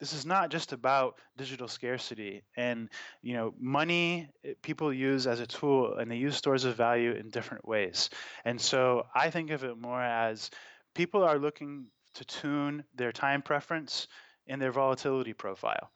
this is not just about digital scarcity and you know money eh, people use as a tool and they use stores of value in different ways. And so i think of it more as people are looking to tune their time preference in their volatility profile.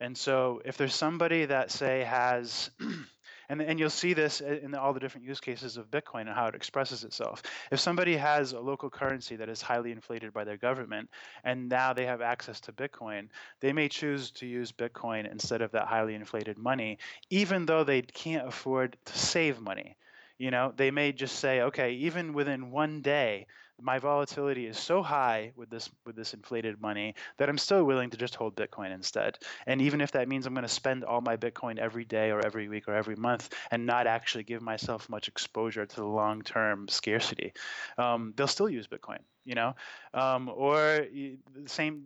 And so if there's somebody that say has And, and you'll see this in all the different use cases of Bitcoin and how it expresses itself. If somebody has a local currency that is highly inflated by their government, and now they have access to Bitcoin, they may choose to use Bitcoin instead of that highly inflated money, even though they can't afford to save money. You know, they may just say, okay, even within one day, my volatility is so high with this with this inflated money that I'm still willing to just hold Bitcoin instead. And even if that means I'm going to spend all my Bitcoin every day or every week or every month and not actually give myself much exposure to the long-term scarcity, um, they'll still use Bitcoin. You know, um, or the same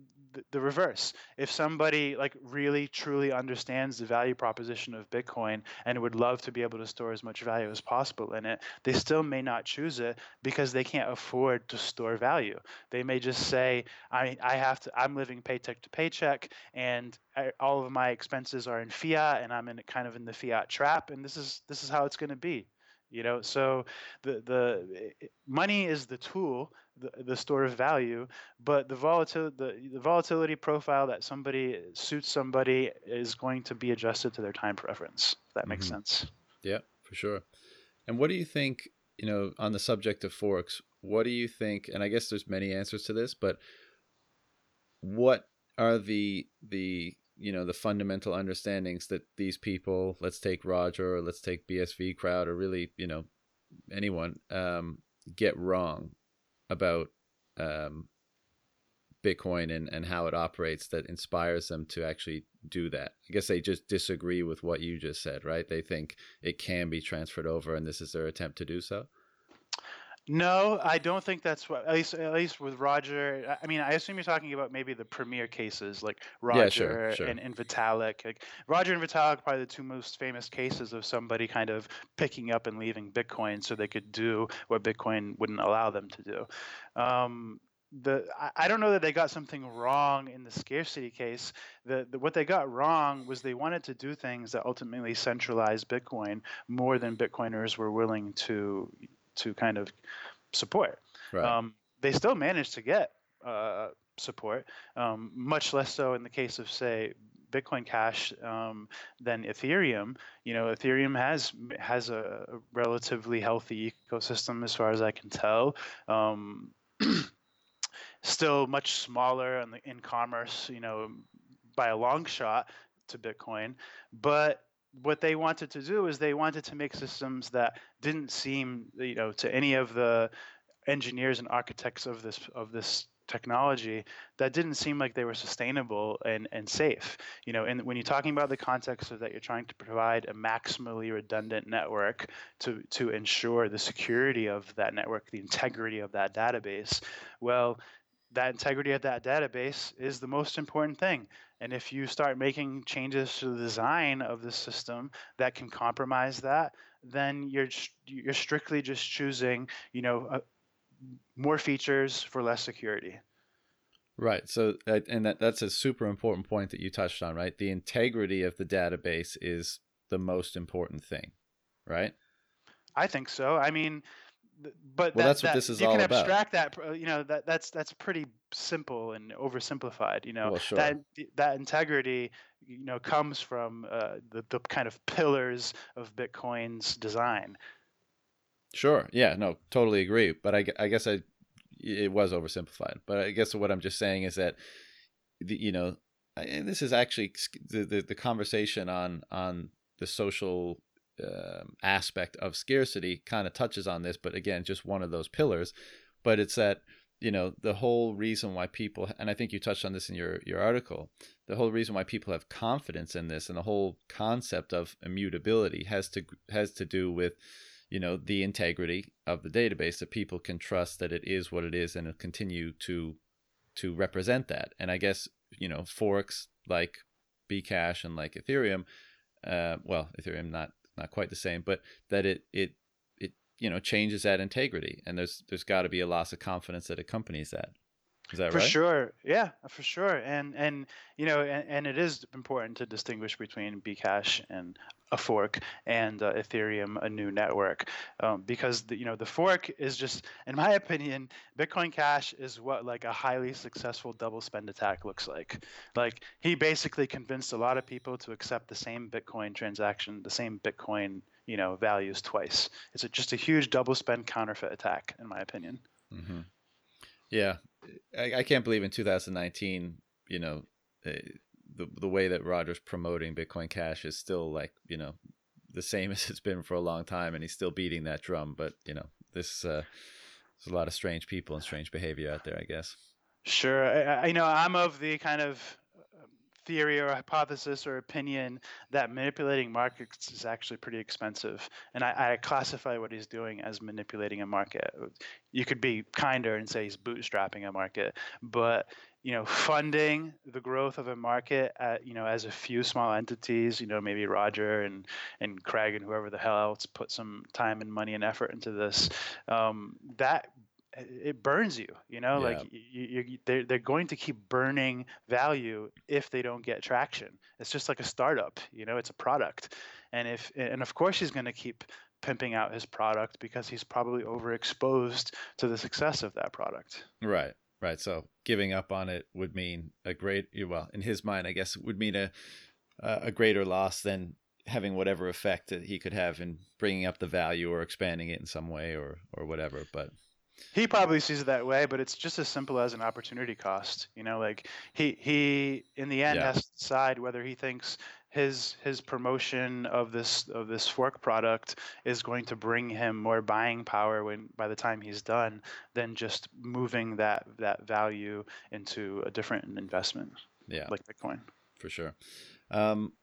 the reverse. If somebody like really truly understands the value proposition of Bitcoin and would love to be able to store as much value as possible in it, they still may not choose it because they can't afford to store value. They may just say, I, I have to, I'm living paycheck to paycheck and I, all of my expenses are in fiat and I'm in kind of in the fiat trap and this is, this is how it's going to be you know so the the money is the tool the, the store of value but the volatility the, the volatility profile that somebody suits somebody is going to be adjusted to their time preference if that makes mm-hmm. sense yeah for sure and what do you think you know on the subject of forks what do you think and i guess there's many answers to this but what are the the you know the fundamental understandings that these people let's take roger or let's take bsv crowd or really you know anyone um, get wrong about um, bitcoin and, and how it operates that inspires them to actually do that. I guess they just disagree with what you just said right? They think it can be transferred over and this is their attempt to do so no, I don't think that's what. At least, at least with Roger. I mean, I assume you're talking about maybe the premier cases like Roger yeah, sure, sure. And, and Vitalik. Like Roger and Vitalik, probably the two most famous cases of somebody kind of picking up and leaving Bitcoin so they could do what Bitcoin wouldn't allow them to do. Um, the I don't know that they got something wrong in the scarcity case. The, the, what they got wrong was they wanted to do things that ultimately centralized Bitcoin more than Bitcoiners were willing to to kind of support. Right. Um, they still managed to get uh, support, um, much less so in the case of say Bitcoin Cash um, than Ethereum. You know, Ethereum has has a relatively healthy ecosystem as far as I can tell. Um, still much smaller in, the, in commerce, you know, by a long shot to Bitcoin, but what they wanted to do is they wanted to make systems that didn't seem you know to any of the engineers and architects of this of this technology that didn't seem like they were sustainable and, and safe. You know, and when you're talking about the context of that you're trying to provide a maximally redundant network to to ensure the security of that network, the integrity of that database, well, that integrity of that database is the most important thing. And if you start making changes to the design of the system that can compromise that, then you're you're strictly just choosing, you know, uh, more features for less security. Right. So, uh, and that that's a super important point that you touched on, right? The integrity of the database is the most important thing, right? I think so. I mean, but well, that, that's what that, this is you all can about. abstract that. You know, that that's that's pretty simple and oversimplified. You know, Well, sure. that that integrity, you know, comes from uh, the the kind of pillars of Bitcoin's design. Sure. Yeah. No. Totally agree. But I, I guess I it was oversimplified. But I guess what I'm just saying is that the, you know, I- this is actually the, the the conversation on on the social um, aspect of scarcity kind of touches on this. But again, just one of those pillars. But it's that you know the whole reason why people and I think you touched on this in your your article. The whole reason why people have confidence in this and the whole concept of immutability has to has to do with you know the integrity of the database that people can trust that it is what it is and it'll continue to to represent that and i guess you know forks like bcash and like ethereum uh, well ethereum not not quite the same but that it it it you know changes that integrity and there's there's got to be a loss of confidence that accompanies that. Is that right? for right? sure. Yeah for sure. And and you know and, and it is important to distinguish between bcash and a fork and uh, ethereum a new network. Um, because the, you know the fork is just in my opinion bitcoin cash is what like a highly successful double spend attack looks like. Like he basically convinced a lot of people to accept the same bitcoin transaction the same bitcoin you know values twice. It's a, just a huge double spend counterfeit attack in my opinion. Hmm Yeah, I, I can't believe in 2019, you know, uh, the the way that Roger's promoting Bitcoin Cash is still like you know the same as it's been for a long time, and he's still beating that drum. But you know, this uh, there's a lot of strange people and strange behavior out there, I guess. Sure. I, I you know I'm of the kind of um, theory or hypothesis or opinion that manipulating markets is actually pretty expensive, and I, I classify what he's doing as manipulating a market. You could be kinder and say he's bootstrapping a market, but you know, funding the growth of a market at, you know, as a few small entities, you know, maybe Roger and and Craig and whoever the hell else put some time and money and effort into this, um, that it burns you you know Yeah. like you, you, they're, they're going to keep burning value if they don't get traction. It's just like a startup you know it's a product. And if and of course he's going to keep pimping out his product because he's probably overexposed to the success of that product. Right, right. So giving up on it would mean a great, well, in his mind, I guess, it would mean a a a greater loss than having whatever effect that he could have in bringing up the value or expanding it in some way or or whatever. But he probably sees it that way but it's just as simple as an opportunity cost you know like he he in the end Yeah. has to decide whether he thinks his his promotion of this of this fork product is going to bring him more buying power when by the time he's done than just moving that that value into a different investment yeah, like bitcoin for sure. Um,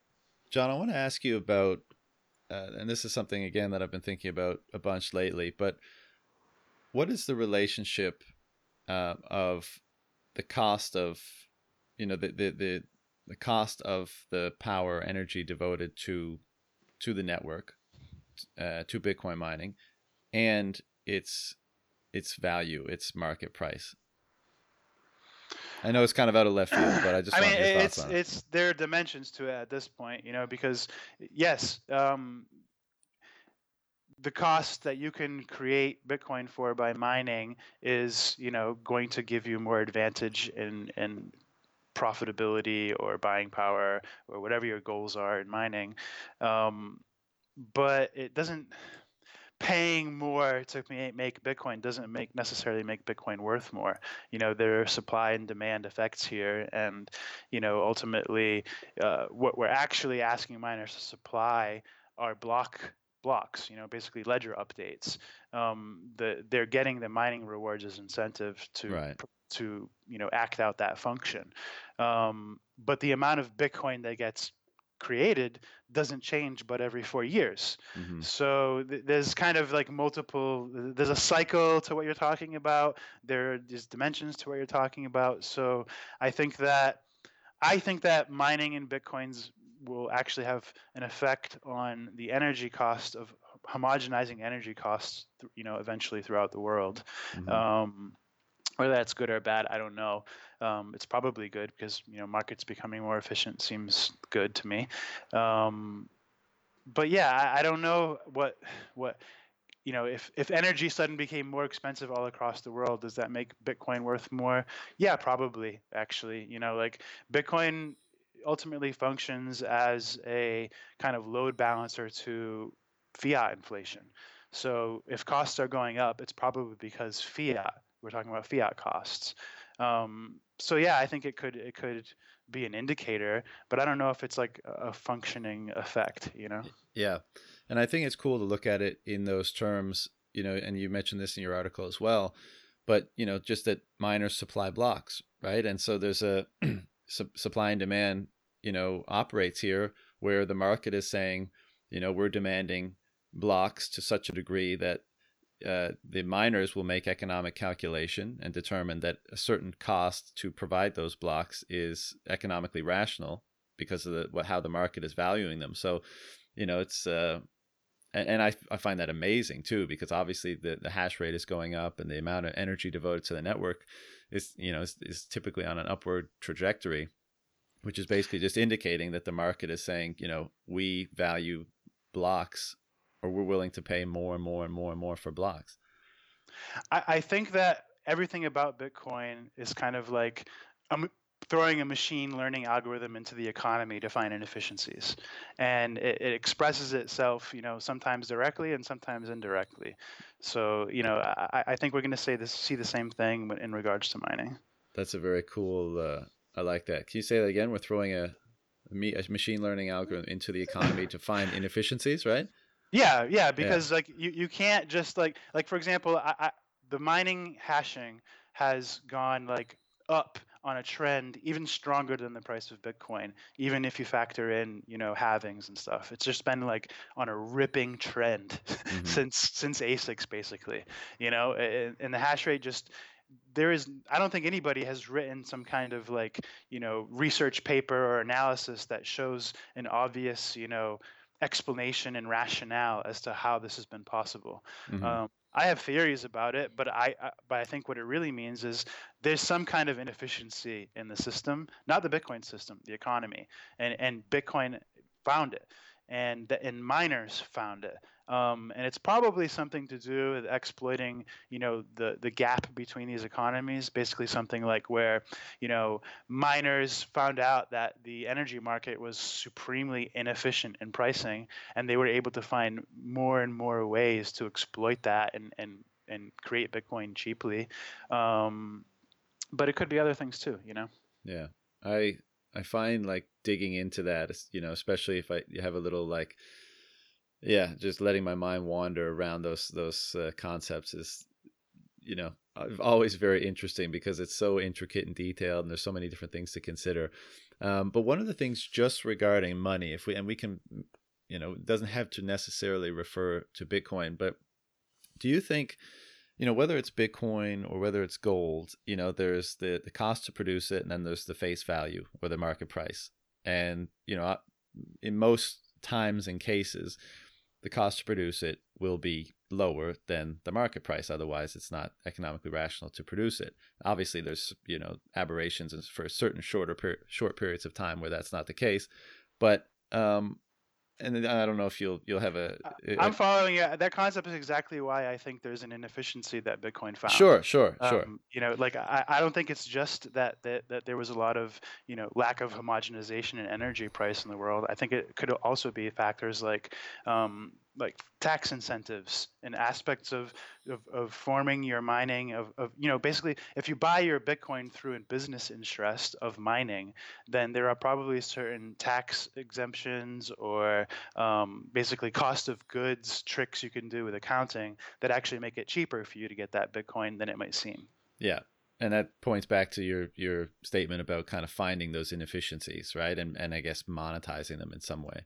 John, I want to ask you about, uh, and this is something again that I've been thinking about a bunch lately. But what is the relationship uh, of the cost of, you know, the the the the cost of the power energy devoted to to the network, uh, to Bitcoin mining, and its its value, its market price? I know it's kind of out of left field, but I just I want mean, your it's it. it's there are dimensions to it at this point, you know, because yes, um, the cost that you can create Bitcoin for by mining is, you know, going to give you more advantage in in profitability or buying power or whatever your goals are in mining, um, but it doesn't. Paying more to make Bitcoin doesn't make necessarily make Bitcoin worth more. You know, there are supply and demand effects here, and you know, ultimately, uh, what we're actually asking miners to supply are block blocks. You know, basically ledger updates. Um, the they're getting the mining rewards as incentive to Right. to you know act out that function. Um, but the amount of Bitcoin that gets created doesn't change but every four years Mhm. so th- there's kind of like multiple there's a cycle to what you're talking about there there is dimensions to what you're talking about so i think that i think that mining in bitcoins will actually have an effect on the energy cost of homogenizing energy costs you know eventually throughout the world Mhm. um, Whether that's good or bad, I don't know. Um, it's probably good because you know markets becoming more efficient seems good to me. Um, but yeah, I, I don't know what what you know if if energy suddenly became more expensive all across the world does that make bitcoin worth more yeah probably actually you know like bitcoin ultimately functions as a kind of load balancer to fiat inflation. So if costs are going up it's probably because fiat we're talking about fiat costs. Um, so yeah i think it could it could be an indicator but i don't know if it's like a functioning effect you know? Yeah and I think it's cool to look at it in those terms, you know, and you mentioned this in your article as well, but, you know, just that miners supply blocks, right? And so there's a supply and demand, you know, operates here where the market is saying, you know, we're demanding blocks to such a degree that uh, the miners will make economic calculation and determine that a certain cost to provide those blocks is economically rational because of the, how the market is valuing them. So, you know, it's uh, and, and I, I find that amazing too because obviously the, the hash rate is going up and the amount of energy devoted to the network is you know is, is typically on an upward trajectory which is basically just indicating that the market is saying you know we value blocks or we're willing to pay more and more and more and more for blocks. I, I think that everything about bitcoin is kind of like um, throwing a machine learning algorithm into the economy to find inefficiencies. And it, it, expresses itself you know sometimes directly and sometimes indirectly. So you know i, I think we're going to say this see the same thing in regards to mining. That's a very cool uh, i like that. Can you say that again? We're throwing a, a machine learning algorithm into the economy to find inefficiencies right? Yeah yeah because yeah. like you, you can't just like like for example I, I the mining hashing has gone like up on a trend even stronger than the price of Bitcoin, even if you factor in, you know, halvings and stuff. It's just been like on a ripping trend mm-hmm. since since ASICs basically, you know, and, and the hash rate just there is i don't think anybody has written some kind of like you know research paper or analysis that shows an obvious you know explanation and rationale as to how this has been possible mm-hmm. um, I have theories about it, but I, I, but I think what it really means is there's some kind of inefficiency in the system, not the Bitcoin system, the economy, and and Bitcoin found it, and and miners found it, um, and it's probably something to do with exploiting, you know, the the gap between these economies. Basically, something like where, you know, miners found out that the energy market was supremely inefficient in pricing, and they were able to find more and more ways to exploit that and and and create Bitcoin cheaply. Um, but it could be other things too, you know. Yeah, I I find like digging into that, you know, especially if I have a little like yeah just letting my mind wander around those those uh, concepts is you know always very interesting because it's so intricate and detailed and there's so many different things to consider um, but one of the things just regarding money if we and we can you know doesn't have to necessarily refer to bitcoin but do you think you know whether it's bitcoin or whether it's gold you know there's the the cost to produce it and then there's the face value or the market price and you know in most times and cases the cost to produce it will be lower than the market price. Otherwise, it's not economically rational to produce it. Obviously, there's you know aberrations for certain shorter per- short periods of time where that's not the case. But um, and I don't know if you'll you'll have a. a I'm following you. That concept is exactly why I think there's an inefficiency that Bitcoin found. Sure, sure, um, sure. You know, like I, I don't think it's just that, that that there was a lot of you know lack of homogenization in energy price in the world. I think it could also be factors like um, like tax incentives and aspects of, of, of forming your mining of, of, you know basically if you buy your bitcoin through a business interest of mining then there are probably certain tax exemptions or um, basically cost of goods tricks you can do with accounting that actually make it cheaper for you to get that bitcoin than it might seem. Yeah. And that points back to your your statement about kind of finding those inefficiencies right? And and i guess monetizing them in some way.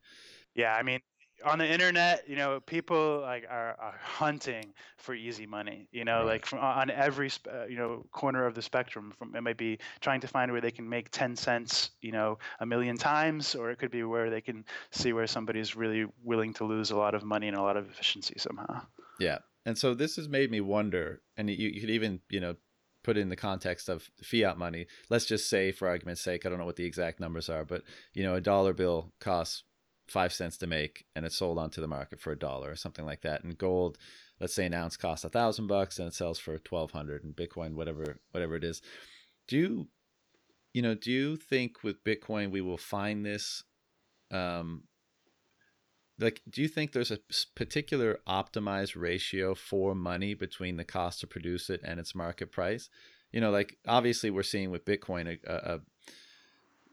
Yeah i mean on the internet, you know, people like are, are hunting for easy money. You know, right. like from on every uh, you know corner of the spectrum. From it might be trying to find where they can make ten cents, you know, a million times, or it could be where they can see where somebody's really willing to lose a lot of money and a lot of efficiency somehow. Yeah, and so this has made me wonder, and you, you could even you know put it in the context of fiat money. Let's just say, for argument's sake, I don't know what the exact numbers are, but you know, a dollar bill costs five cents to make, and it's sold onto the market for a dollar or something like that. And gold, let's say an ounce costs a thousand bucks, and it sells for twelve hundred, and Bitcoin, whatever, whatever it is. Do you, you know, do you think with Bitcoin we will find this? Um, like do you think there's a particular optimized ratio for money between the cost to produce it and its market price you know like obviously we're seeing with bitcoin a, a,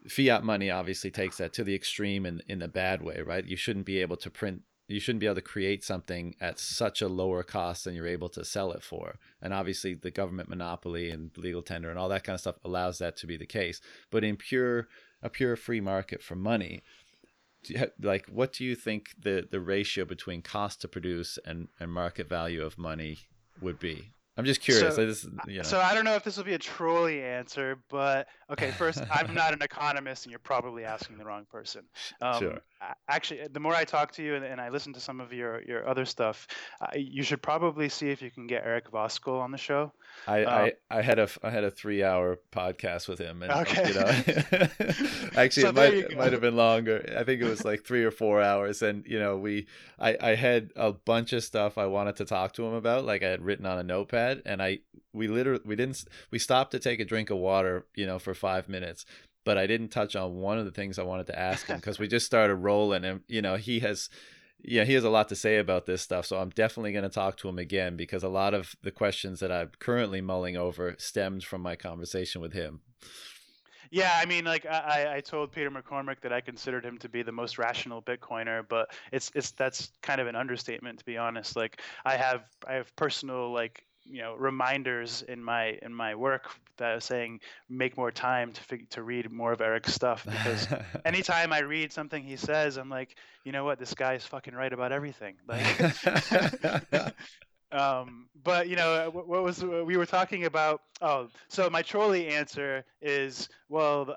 fiat money obviously takes that to the extreme in in the bad way right? You shouldn't be able to print you shouldn't be able to create something at such a lower cost than you're able to sell it for. And obviously the government monopoly and legal tender and all that kind of stuff allows that to be the case. But in pure a pure free market for money like what do you think the the ratio between cost to produce and and market value of money would be I'm just curious. So, I just, you know. so I don't know if this will be a trolley answer, but okay. First, I'm not an economist, and you're probably asking the wrong person. Um, sure. Actually, the more I talk to you and, and I listen to some of your your other stuff, uh, you should probably see if you can get Eric Voskuil on the show. I, um, I, I had a I had a three hour podcast with him, and okay. you know, actually so it might it might have been longer. I think it was like three or four hours, and you know we I I had a bunch of stuff I wanted to talk to him about, like I had written on a notepad and I we literally we didn't we stopped to take a drink of water, you know, for five minutes, but I didn't touch on one of the things I wanted to ask him because we just started rolling, and you know he has yeah, he has a lot to say about this stuff. So I'm definitely going to talk to him again because a lot of the questions that I'm currently mulling over stemmed from my conversation with him. Yeah, I mean, like I, I told Peter McCormack that I considered him to be the most rational Bitcoiner, but it's it's that's kind of an understatement to be honest. Like I have I have personal like you know reminders in my in my work that are saying make more time to fig- to read more of Eric's stuff because anytime I read something he says, I'm like, you know what, this guy is fucking right about everything. Like, um, but you know what, what was we were talking about? Oh, so my trolley answer is well.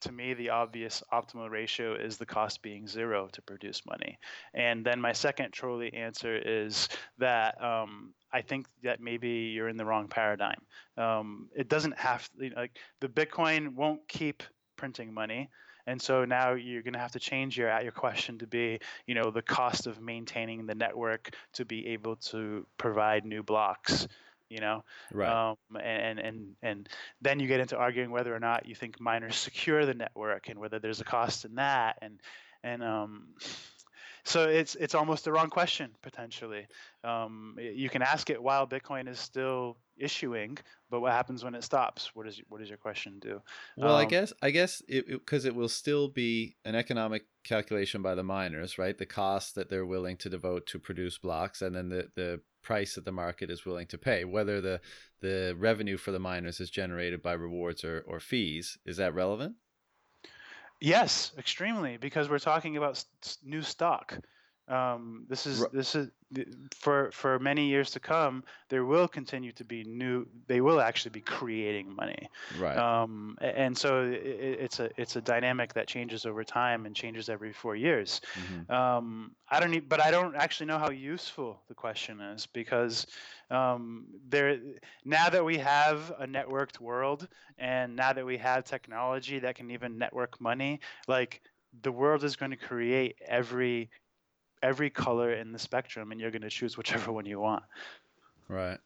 To me, the obvious optimal ratio is the cost being zero to produce money. And then my second trolley answer is that um, I think that maybe you're in the wrong paradigm. Um, it doesn't have you know, like the Bitcoin won't keep printing money, and so now you're going to have to change your your question to be you know the cost of maintaining the network to be able to provide new blocks. You know, right? Um, and and and then you get into arguing whether or not you think miners secure the network and whether there's a cost in that and and um so it's it's almost the wrong question potentially. Um, you can ask it while Bitcoin is still issuing, but what happens when it stops? What does what does your question do? Well, um, I guess I guess because it, it, it, will still be an economic calculation by the miners, right? The cost that they're willing to devote to produce blocks, and then the the price that the market is willing to pay. Whether the the revenue for the miners is generated by rewards or, or fees, is that relevant? Yes, extremely, because we're talking about new stock. Um, this is this is for for many years to come. There will continue to be new. They will actually be creating money. Right. Um, and so it, it's a it's a dynamic that changes over time and changes every four years. Mm-hmm. Um, I don't need, but I don't actually know how useful the question is because um, there now that we have a networked world and now that we have technology that can even network money, like the world is going to create every every color in the spectrum and you're going to choose whichever one you want. Right.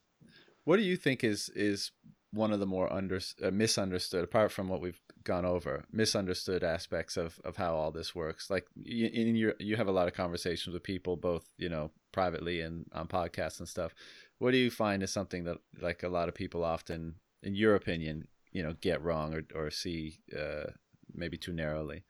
What do you think is is one of the more under uh, misunderstood apart from what we've gone over misunderstood aspects of of how all this works? Like you, in your you have a lot of conversations with people both you know privately and on podcasts and stuff. What do you find is something that like a lot of people often in your opinion you know get wrong or or see uh maybe too narrowly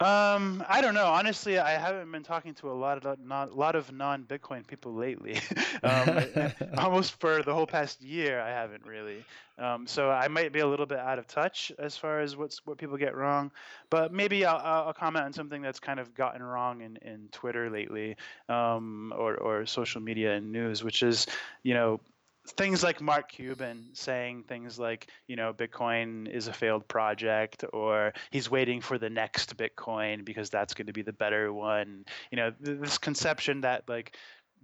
um, I don't know. Honestly, I haven't been talking to a lot of not a lot of non-Bitcoin people lately. um, almost for the whole past year, I haven't really. Um, so I might be a little bit out of touch as far as what's what people get wrong. But maybe I'll, I'll comment on something that's kind of gotten wrong in, in Twitter lately, um, or or social media and news, which is you know things like Mark Cuban saying things like, you know, Bitcoin is a failed project or he's waiting for the next Bitcoin because that's going to be the better one. You know, this conception that like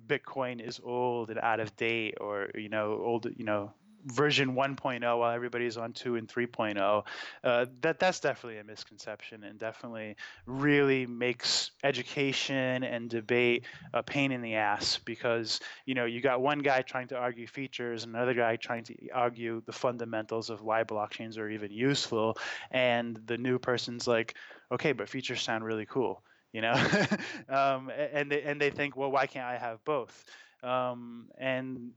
Bitcoin is old and out of date or, you know, old, you know, version 1.0 while everybody's on 2 and 3.0 uh, that that's definitely a misconception and definitely really makes education and debate a pain in the ass because you know you got one guy trying to argue features and another guy trying to argue the fundamentals of why blockchains are even useful. And the new person's like okay but features sound really cool you know? Um, and they, and they think well why can't i have both? Um, and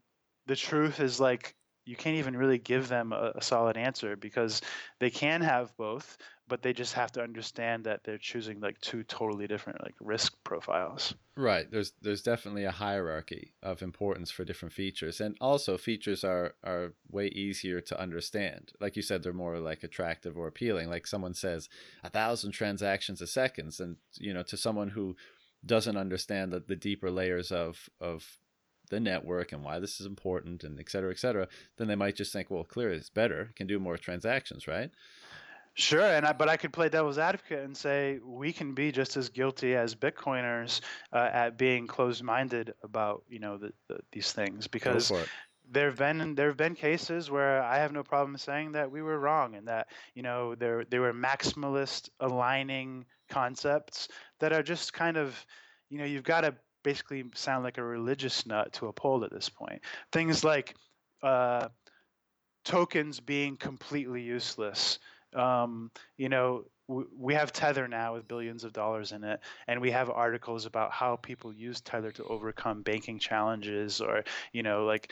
the truth is like you can't even really give them a, a, solid answer because they can have both but they just have to understand that they're choosing like two totally different like risk profiles. Right. There's there's definitely a hierarchy of importance for different features and also features are are way easier to understand. Like you said they're more like attractive or appealing. Like someone says a thousand transactions a second and you know to someone who doesn't understand the, the deeper layers of of the network and why this is important and et cetera, et cetera, then they might just think, well, clear it's better, can do more transactions, right? Sure, and I, but I could play devil's advocate and say we can be just as guilty as Bitcoiners uh, at being closed-minded about you know the, the, these things because there have been there have been cases where I have no problem saying that we were wrong and that you know there they were maximalist aligning concepts that are just kind of you know you've got to basically sound like a religious nut to uphold at this point. Things like uh, tokens being completely useless. Um, you know, we have Tether now with billions of dollars in it, and we have articles about how people use Tether to overcome banking challenges, or you know, like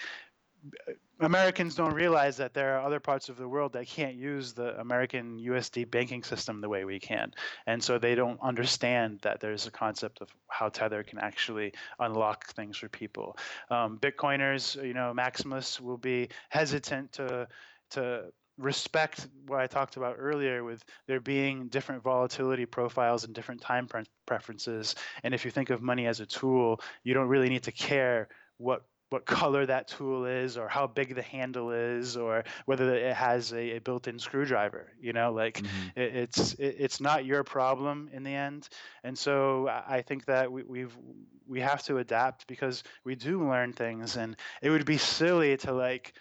Americans don't realize that there are other parts of the world that can't use the American USD banking system the way we can. And so they don't understand that there's a concept of how Tether can actually unlock things for people. Um, Bitcoiners, you know, maximalists will be hesitant to to respect what I talked about earlier with there being different volatility profiles and different time pre- preferences. And if you think of money as a tool, you don't really need to care what what color that tool is or how big the handle is or whether it has a, a built-in screwdriver you know like mm-hmm. it, it's it, it's not your problem in the end and so i think that we, we've we have to adapt because we do learn things and it would be silly to like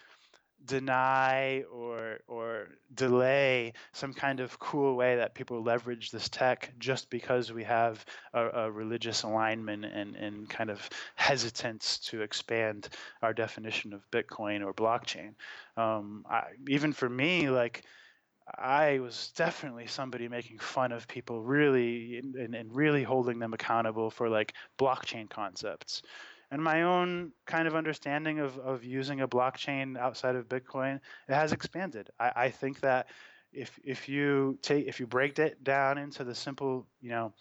deny or or delay some kind of cool way that people leverage this tech just because we have a, a religious alignment and, and kind of hesitance to expand our definition of Bitcoin or blockchain. Um, I, even for me, like I was definitely somebody making fun of people really and, and really holding them accountable for like blockchain concepts and my own kind of understanding of, of using a blockchain outside of Bitcoin, it has expanded. I, I think that if if you take if you break it down into the simple, you know,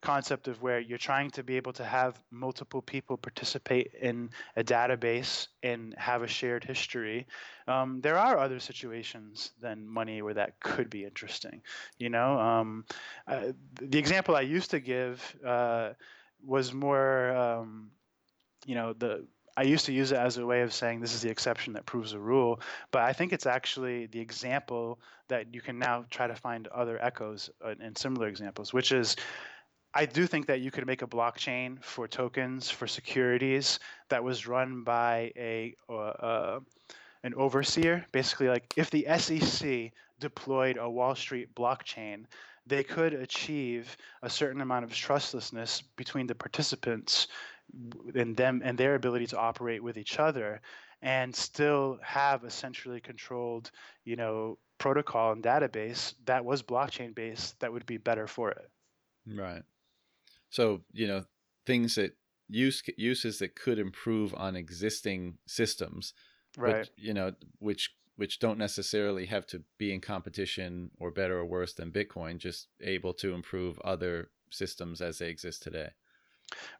concept of where you're trying to be able to have multiple people participate in a database and have a shared history um, there are other situations than money where that could be interesting you know um, uh, the example i used to give uh, was more um, you know the I used to use it as a way of saying this is the exception that proves the rule, but I think it's actually the example that you can now try to find other echoes and similar examples, which is I do think that you could make a blockchain for tokens for securities that was run by a uh, uh, an overseer. Basically, like if the SEC deployed a Wall Street blockchain, they could achieve a certain amount of trustlessness between the participants and them and their ability to operate with each other and still have a centrally controlled you know protocol and database that was blockchain based that would be better for it. Right. So you know things that use uses that could improve on existing systems right. you know which which don't necessarily have to be in competition or better or worse than bitcoin just able to improve other systems as they exist today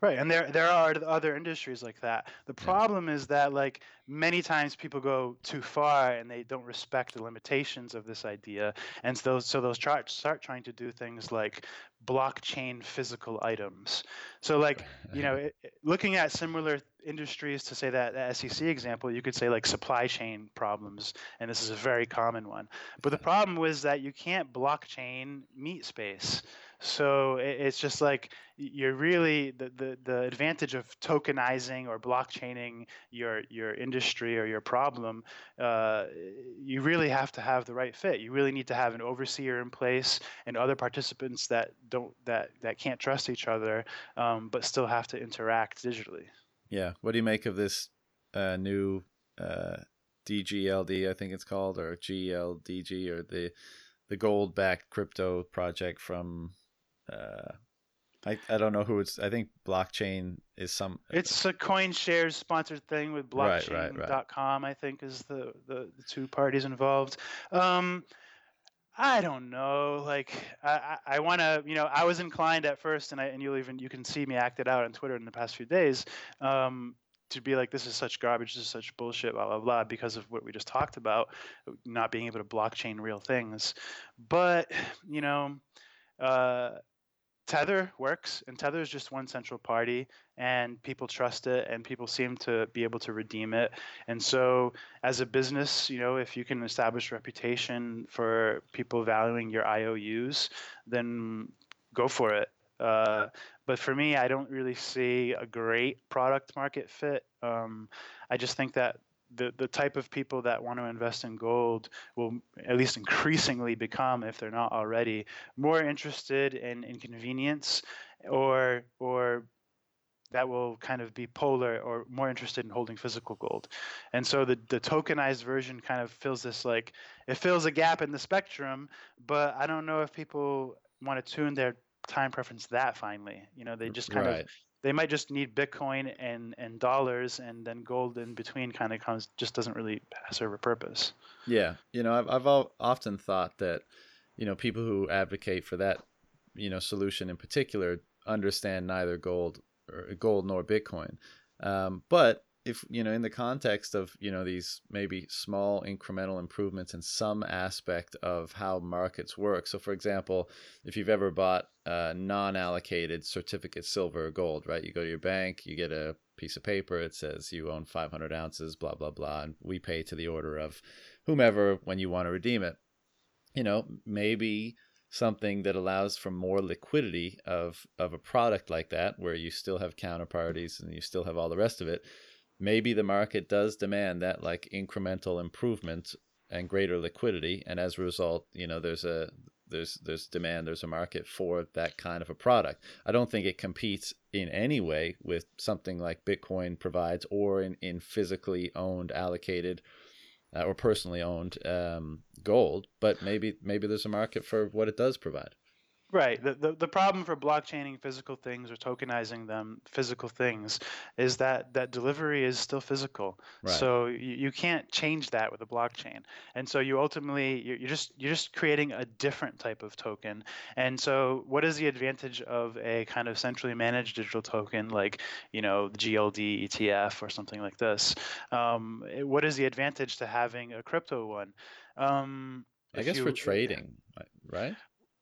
Right, and there there are other industries like that. The problem is that like many times people go too far and they don't respect the limitations of this idea, and so so those try, start trying to do things like blockchain physical items. So like you know, it, looking at similar industries to say that the SEC example, you could say like supply chain problems, and this is a very common one. But the problem was that you can't blockchain meat space. So it's just like you're really the, the, the advantage of tokenizing or blockchaining your your industry or your problem. Uh, you really have to have the right fit. You really need to have an overseer in place and other participants that don't that that can't trust each other, um, but still have to interact digitally. Yeah. What do you make of this uh, new uh, DGLD? I think it's called or GLDG or the the gold backed crypto project from uh, I, I don't know who it's I think blockchain is some It's a CoinShares sponsored thing with blockchain.com right, right, right. I think is the, the, the two parties involved. Um, I don't know. Like I, I, I want to, you know, I was inclined at first, and I and you'll even you can see me act it out on Twitter in the past few days, um, to be like, this is such garbage, this is such bullshit, blah blah blah, because of what we just talked about, not being able to blockchain real things. But you know, uh, Tether works, and Tether is just one central party, and people trust it, and people seem to be able to redeem it. And so, as a business, you know, if you can establish reputation for people valuing your IOUs, then go for it. Uh, but for me, I don't really see a great product market fit. Um, I just think that the, the type of people that want to invest in gold will at least increasingly become, if they're not already, more interested in, in convenience or or that will kind of be polar or more interested in holding physical gold. And so the, the tokenized version kind of fills this like it fills a gap in the spectrum, but I don't know if people want to tune their time preference that finely. You know, they just kind right. of they might just need Bitcoin and and dollars, and then gold in between kind of comes just doesn't really serve a purpose. Yeah, you know, I've I've often thought that you know people who advocate for that you know solution in particular understand neither gold or gold nor Bitcoin. Um, but if you know in the context of you know these maybe small incremental improvements in some aspect of how markets work. So for example if you've ever bought a non-allocated certificate silver or gold right? You go to your bank you get a piece of paper it says you own 500 ounces blah blah blah and we pay to the order of whomever when you want to redeem it. You know maybe something that allows for more liquidity of of a product like that where you still have counterparties and you still have all the rest of it maybe the market does demand that like incremental improvement and greater liquidity and as a result you know there's a there's there's demand there's a market for that kind of a product. I don't think it competes in any way with something like bitcoin provides or in, in physically owned allocated uh, or personally owned um, gold but maybe maybe there's a market for what it does provide Right. The, the, the problem for blockchaining physical things or tokenizing them physical things is that that delivery is still physical. Right. So you, you can't change that with a blockchain. And so you ultimately you're, you're just you're just creating a different type of token. And so what is the advantage of a kind of centrally managed digital token like you know the GLD ETF or something like this? Um, what is the advantage to having a crypto one? Um, I guess you, for trading, right?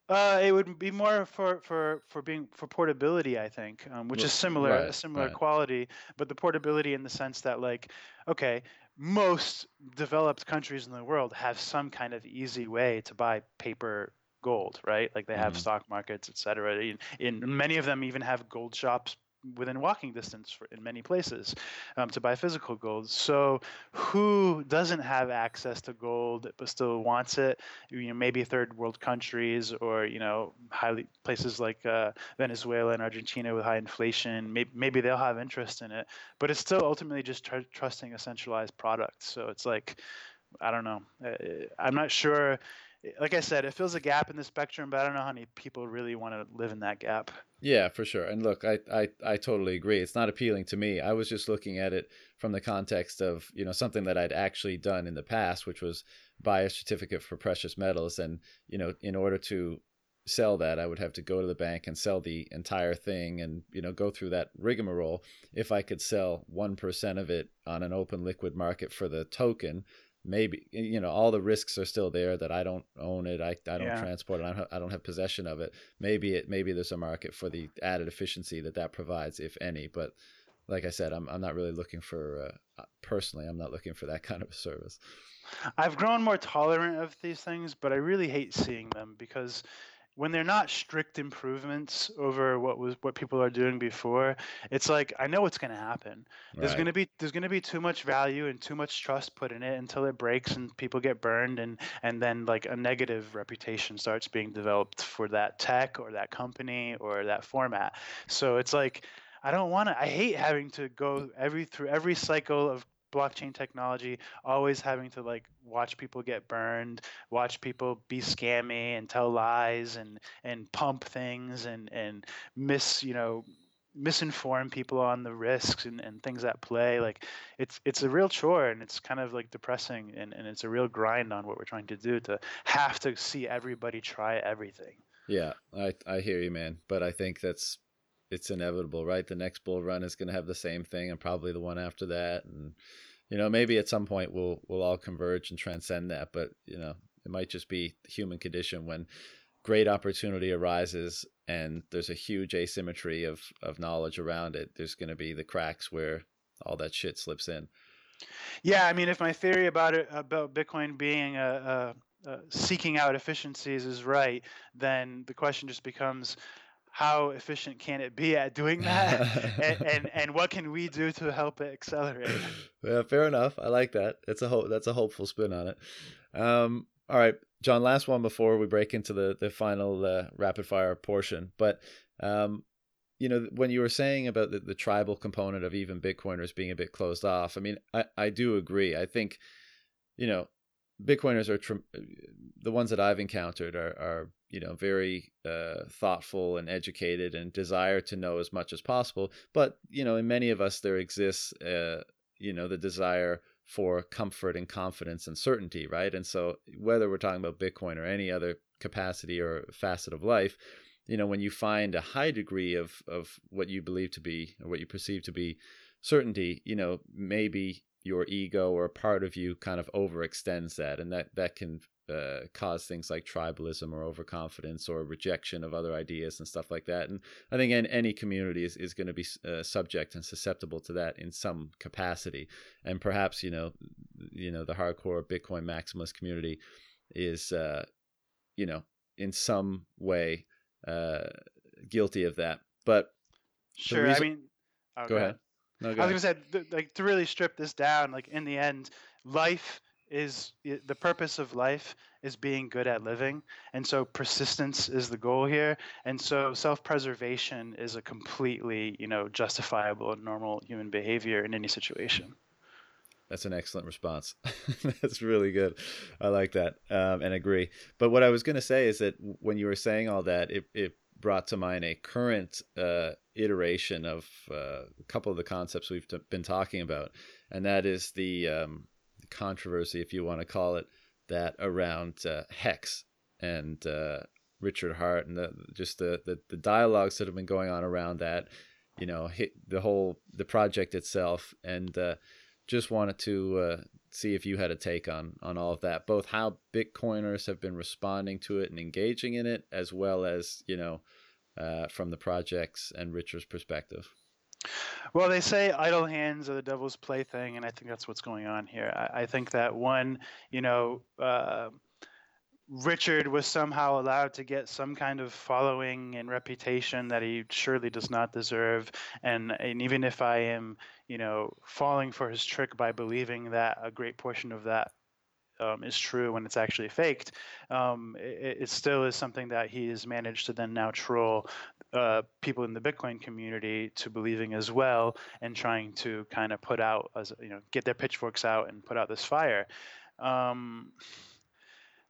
Uh, it would be more for for for being for portability, I think, um, which is similar, right, similar right. quality, but the portability in the sense that like, okay, most developed countries in the world have some kind of easy way to buy paper gold, right? Like they have mm-hmm. stock markets, et cetera. In, in many of them even have gold shops within walking distance for, in many places um, to buy physical gold. So, who doesn't have access to gold but still wants it? You know, maybe third world countries or you know, highly places like uh, Venezuela and Argentina with high inflation. Maybe, maybe they'll have interest in it, but it's still ultimately just tr- trusting a centralized product. So it's like, I don't know. Uh, I'm not sure like I said, it fills a gap in the spectrum, but I don't know how many people really want to live in that gap. Yeah, for sure. And look, I, I, I totally agree. It's not appealing to me. I was just looking at it from the context of, you know, something that I'd actually done in the past, which was buy a certificate for precious metals. And, you know, in order to sell that, I would have to go to the bank and sell the entire thing and, you know, go through that rigmarole. If I could sell 1% of it on an open liquid market for the token, maybe you know all the risks are still there that I don't own it, I, I don't yeah. transport it, I don't, I don't have possession of it. Maybe it maybe there's a market for the added efficiency that that provides, if any. But like I said, I'm I'm not really looking for uh, personally. I'm not looking for that kind of a service. I've grown more tolerant of these things, but I really hate seeing them because when they're not strict improvements over what was what people are doing before it's like i know what's going to happen there's Right. going to be there's going to be too much value and too much trust put in it until it breaks and people get burned and and then like a negative reputation starts being developed for that tech or that company or that format so it's like i don't want to i hate having to go every through every cycle of blockchain technology always having to like watch people get burned watch people be scammy and tell lies and and pump things and and miss you know misinform people on the risks and, and things at play like it's it's a real chore and it's kind of like depressing and, and it's a real grind on what we're trying to do to have to see everybody try everything Yeah, I I hear you, man. But I think that's it's inevitable, right? The next bull run is going to have the same thing, and probably the one after that, and you know maybe at some point we'll we'll all converge and transcend that. But you know it might just be the human condition when great opportunity arises and there's a huge asymmetry of of knowledge around it. There's going to be the cracks where all that shit slips in. Yeah, I mean, if my theory about it about Bitcoin being a, a, seeking out efficiencies is right, then the question just becomes, how efficient can it be at doing that, and, and and what can we do to help it accelerate? yeah, fair enough. I like that. That's a hope. That's a hopeful spin on it. Um, all right, John. Last one before we break into the the final uh, rapid fire portion. But um, you know, when you were saying about the, the tribal component of even Bitcoiners being a bit closed off, I mean, I I do agree. I think, you know, Bitcoiners are tr- the ones that I've encountered are are you know very uh, thoughtful and educated and desire to know as much as possible. But you know, in many of us, there exists uh, you know the desire for comfort and confidence and certainty, right? And so whether we're talking about Bitcoin or any other capacity or facet of life, you know, when you find a high degree of of what you believe to be or what you perceive to be certainty, you know, maybe your ego or a part of you kind of overextends that, and that that can uh, cause things like tribalism or overconfidence or rejection of other ideas and stuff like that. And I think in, any community is, is going to be uh, subject and susceptible to that in some capacity. And perhaps you know, you know, the hardcore Bitcoin maximalist community is, uh, you know, in some way uh, guilty of that. But Sure, reason- I mean, oh, go ahead. No, go I ahead. was gonna say, like, to really strip this down, like, in the end, life is the purpose of life is being good at living, and so persistence is the goal here, and so self-preservation is a completely, you know, justifiable and normal human behavior in any situation. That's an excellent response. That's really good. I like that um, and agree. But what I was going to say is that when you were saying all that, it, it brought to mind a current uh, iteration of uh, a couple of the concepts we've t- been talking about, and that is the um, controversy, if you want to call it that, around uh, hex and uh, Richard Heart and the, just the, the the dialogues that have been going on around that. You know, the whole the project itself and. Uh, just wanted to uh, see if you had a take on on all of that, both how Bitcoiners have been responding to it and engaging in it, as well as you know uh, from the projects and Richard's perspective. Well, they say idle hands are the devil's plaything, and I think that's what's going on here. I, I think that one, you know, uh, Richard was somehow allowed to get some kind of following and reputation that he surely does not deserve. And, and even if I am, you know, falling for his trick by believing that a great portion of that um, is true when it's actually faked, um, it, it, still is something that he has managed to then now troll uh, people in the Bitcoin community to believing as well, and trying to kind of put out, as you know, get their pitchforks out and put out this fire. Um,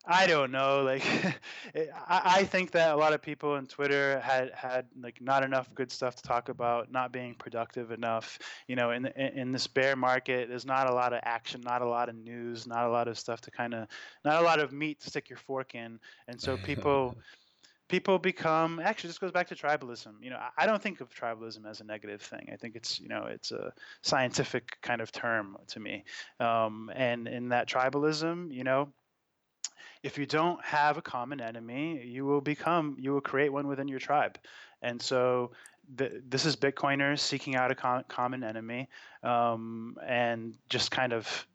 I don't know. Like, I, I think that a lot of people on Twitter had had like not enough good stuff to talk about, not being productive enough. You know, in in, in this bear market, there's not a lot of action, not a lot of news, not a lot of stuff to kind of, not a lot of meat to stick your fork in, and so people. People become actually this goes back to tribalism. You know i don't think of tribalism as a negative thing. I think it's you know it's a scientific kind of term to me. Um, and in that tribalism you know if you don't have a common enemy, you will become, you will create one within your tribe. And so the, this is Bitcoiners seeking out a com- common enemy um, and just kind of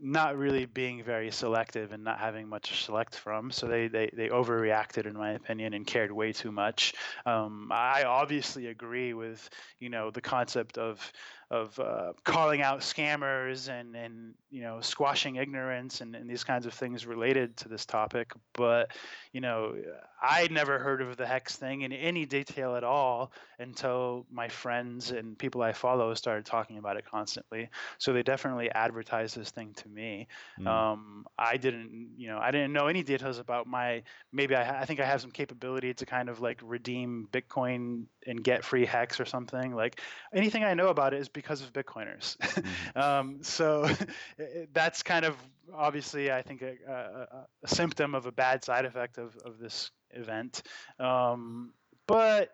not really being very selective and not having much to select from. So they, they, they overreacted, in my opinion, and cared way too much. Um, I obviously agree with you know the concept of of uh, calling out scammers and and you know squashing ignorance and, and these kinds of things related to this topic. But you know i never heard of the hex thing in any detail at all until my friends and people i follow started talking about it constantly. So they definitely advertised this thing to me. Mm. um, i didn't you know i didn't know any details about my maybe I, I think i have some capability to kind of like redeem bitcoin and get free hex or something. Like anything i know about it is because of Bitcoiners. Mm-hmm. um, so that's kind of obviously, I think, a, a, a, symptom of a bad side effect of, of this event. Um, but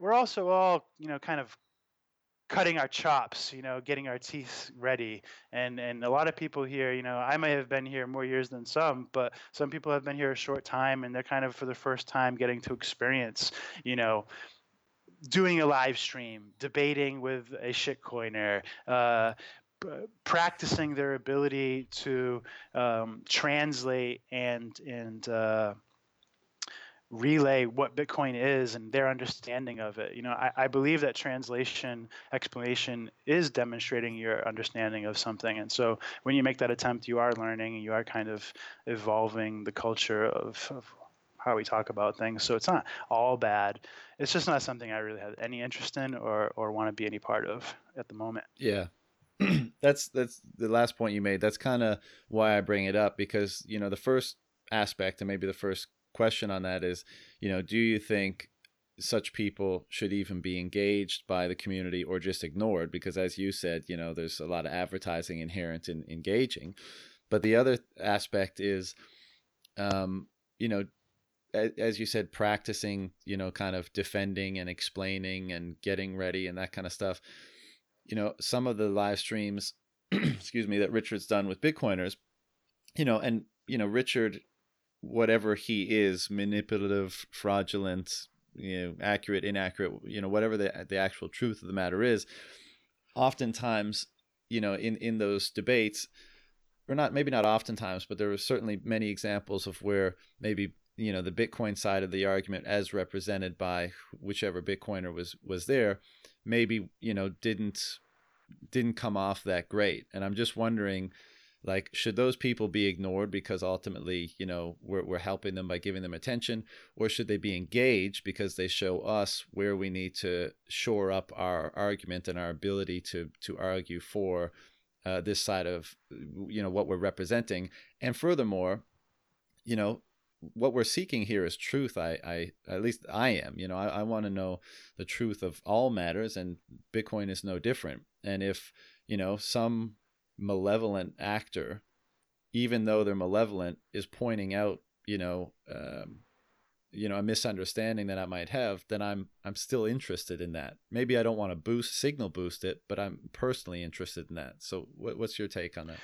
we're also all, you know, kind of cutting our chops, you know, getting our teeth ready. And and a lot of people here, you know, I may have been here more years than some, but some people have been here a short time and they're kind of for the first time getting to experience, you know, doing a live stream, debating with a shitcoiner, uh, practicing their ability to um, translate and and uh, relay what Bitcoin is and their understanding of it. You know, I, I, believe that translation explanation is demonstrating your understanding of something. And so when you make that attempt, you are learning and you are kind of evolving the culture of, of how we talk about things. So it's not all bad. It's just not something I really have any interest in or or want to be any part of at the moment. Yeah. that's that's the last point you made. That's kind of why I bring it up because, you know, the first aspect and maybe the first question on that is, you know, do you think such people should even be engaged by the community or just ignored because as you said you know there's a lot of advertising inherent in engaging but the other aspect is um, you know as you said, practicing, you know, kind of defending and explaining and getting ready and that kind of stuff. You know, some of the live streams, excuse me, that Richard's done with Bitcoiners, you know, and, you know, Richard, whatever he is, manipulative, fraudulent, you know, accurate, inaccurate, you know, whatever the, the actual truth of the matter is, oftentimes, you know, in, in those debates, or not maybe not oftentimes, but there were certainly many examples of where maybe you know the Bitcoin side of the argument as represented by whichever Bitcoiner was was there, maybe you know didn't didn't come off that great. And I'm just wondering, like, should those people be ignored because ultimately, you know, we're we're helping them by giving them attention, or should they be engaged because they show us where we need to shore up our argument and our ability to to argue for uh, this side of you know what we're representing, and furthermore, you know what we're seeking here is truth. I, I at least I am. You know, I, I want to know the truth of all matters, and Bitcoin is no different. And if you know some malevolent actor, even though they're malevolent, is pointing out, you know, um, you know, a misunderstanding that I might have, then I'm I'm still interested in that. Maybe I don't want to boost signal boost it, but I'm personally interested in that. So, what, what's your take on that?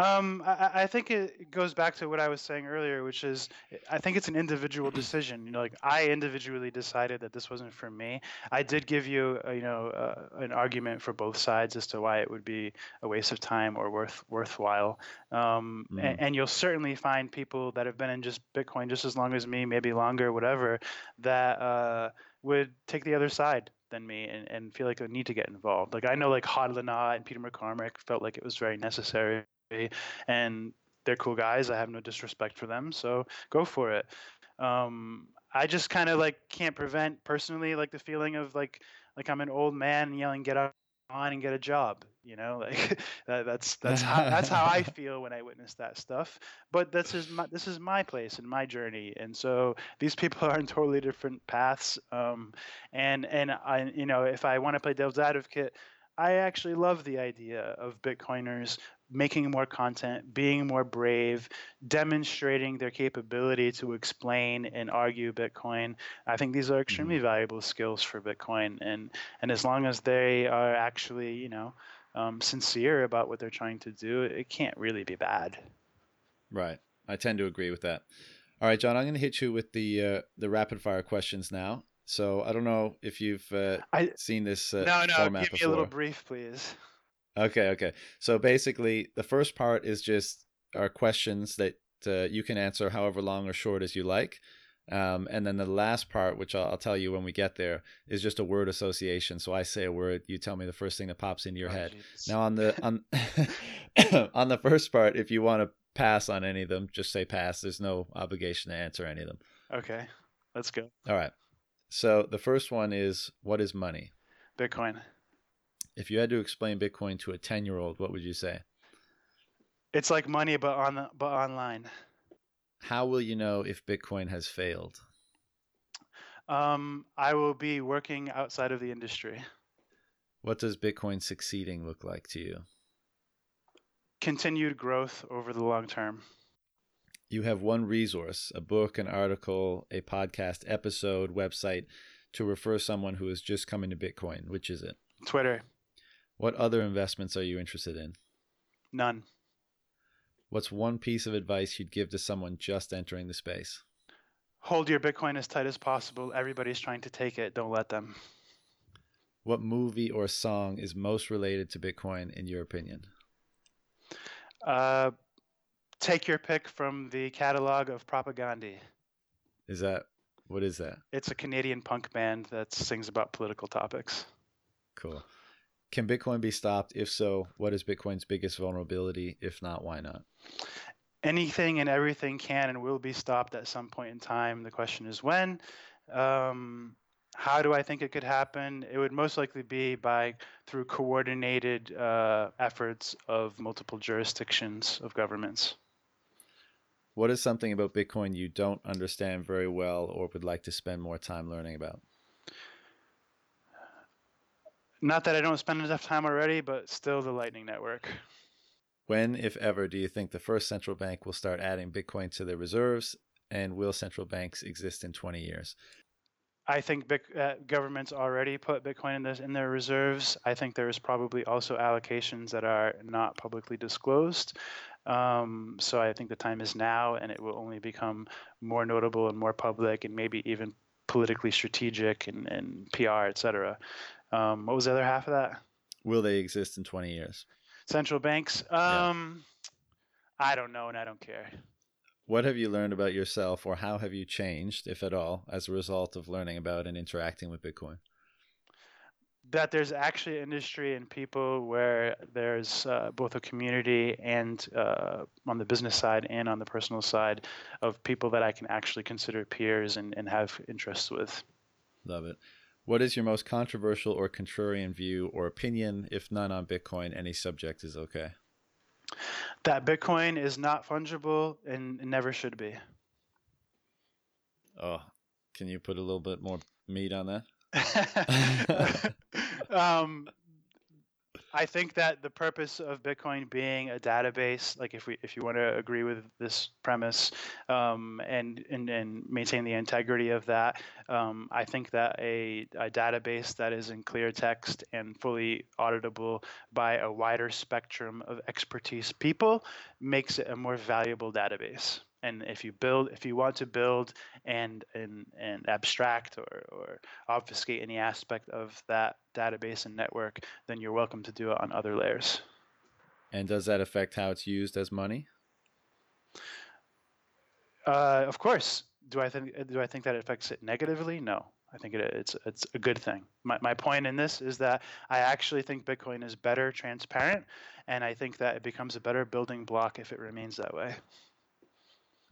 Um, I, I, think it goes back to what I was saying earlier, which is I think it's an individual decision. You know, like I individually decided that this wasn't for me. I did give you, uh, you know, uh, an argument for both sides as to why it would be a waste of time or worth worthwhile. Um, mm. and, and, you'll certainly find people that have been in just Bitcoin just as long as me, maybe longer, whatever, that uh, would take the other side than me and, and feel like they need to get involved. Like I know like Hodlina and Peter McCormack felt like it was very necessary and they're cool guys. I have no disrespect for them, so go for it. Um, I just kind of like can't prevent personally like the feeling of like like I'm an old man yelling get on and get a job. You know, like that, that's that's how that's how I feel when I witness that stuff. But this is my this is my place and my journey, and so these people are on totally different paths. Um, and and I you know if I want to play devil's advocate. I actually love the idea of Bitcoiners making more content, being more brave, demonstrating their capability to explain and argue Bitcoin. I think these are extremely mm-hmm. valuable skills for Bitcoin, and and as long as they are actually, you know, um, sincere about what they're trying to do, it can't really be bad. Right, I tend to agree with that. All right, John, I'm going to hit you with the uh, the rapid fire questions now. So I don't know if you've uh, I, seen this uh, no, no, format give me a little brief, please. Okay, okay. So basically, the first part is just our questions that uh, you can answer however long or short as you like. Um, and then the last part, which I'll, I'll, tell you when we get there, is just a word association. So I say a word, you tell me the first thing that pops into your oh, head. Geez. Now on the on on the first part, if you want to pass on any of them, just say pass. There's no obligation to answer any of them. Okay, let's go. All right. So the first one is what is money? Bitcoin. If you had to explain Bitcoin to a 10 year old, what would you say? It's like money, but on the, but online. How will you know if Bitcoin has failed? Um, I will be working outside of the industry. What does Bitcoin succeeding look like to you? Continued growth over the long term. You have one resource a book, an article, a podcast episode, website to refer someone who is just coming to Bitcoin. Which is it? Twitter. What other investments are you interested in? None. What's one piece of advice you'd give to someone just entering the space? Hold your Bitcoin as tight as possible. Everybody's trying to take it. Don't let them. What movie or song is most related to Bitcoin in your opinion? Uh, take your pick from the catalog of Propagandhi. Is that what is that? It's a Canadian punk band that sings about political topics. Cool. Can Bitcoin be stopped? If so, what is Bitcoin's biggest vulnerability? If not, why not? Anything and everything can and will be stopped at some point in time. The question is when. Um, how do I think it could happen? It would most likely be by through coordinated uh, efforts of multiple jurisdictions of governments. What is something about Bitcoin you don't understand very well or would like to spend more time learning about? Not that I don't spend enough time already, but still the Lightning Network. When, if ever, do you think the first central bank will start adding Bitcoin to their reserves? And will central banks exist in 20 years? I think big, uh, governments already put Bitcoin in, this, in their reserves. I think there is probably also allocations that are not publicly disclosed. Um, so I think the time is now, and it will only become more notable and more public, and maybe even politically strategic and, and PR, et cetera. Um, what was the other half of that? Will they exist in 20 years? Central banks? Um, yeah. I don't know, and I don't care. What have you learned about yourself, or how have you changed, if at all, as a result of learning about and interacting with Bitcoin? That there's actually industry and people where there's uh, both a community and uh, on the business side and on the personal side of people that I can actually consider peers and, and have interests with. Love it. What is your most controversial or contrarian view or opinion? If none on Bitcoin, any subject is okay. That Bitcoin is not fungible and never should be. Oh, can you put a little bit more meat on that? um, I think that the purpose of Bitcoin being a database, like if we if you want to agree with this premise, um, and, and and maintain the integrity of that, um, I think that a, a database that is in clear text and fully auditable by a wider spectrum of expertise people makes it a more valuable database and if you build if you want to build and and, and abstract or, or obfuscate any aspect of that database and network then you're welcome to do it on other layers. And does that affect how it's used as money? Uh, of course. Do i think do i think that affects it negatively? No. I think it, it's it's a good thing. My, my point in this is that I actually think Bitcoin is better transparent, and I think that it becomes a better building block if it remains that way.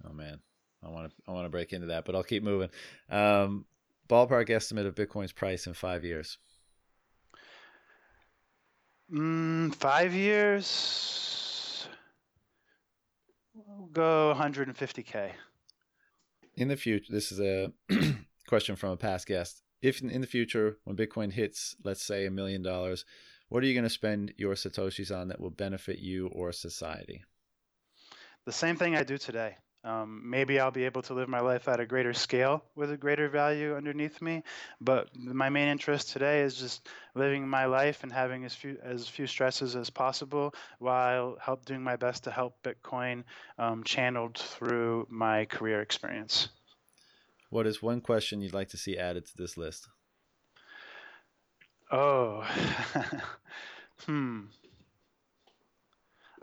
Oh man, I want to I want to break into that, but I'll keep moving. Um, ballpark estimate of Bitcoin's price in five years. Mm, five years. We'll go 150k. In the future, this is a question from a past guest. If in the future, when Bitcoin hits, let's say a million dollars, what are you going to spend your satoshis on that will benefit you or society? The same thing I do today. Um, maybe I'll be able to live my life at a greater scale with a greater value underneath me. But my main interest today is just living my life and having as few as few stresses as possible, while help doing my best to help Bitcoin um, channeled through my career experience. What is one question you'd like to see added to this list? Oh, hmm.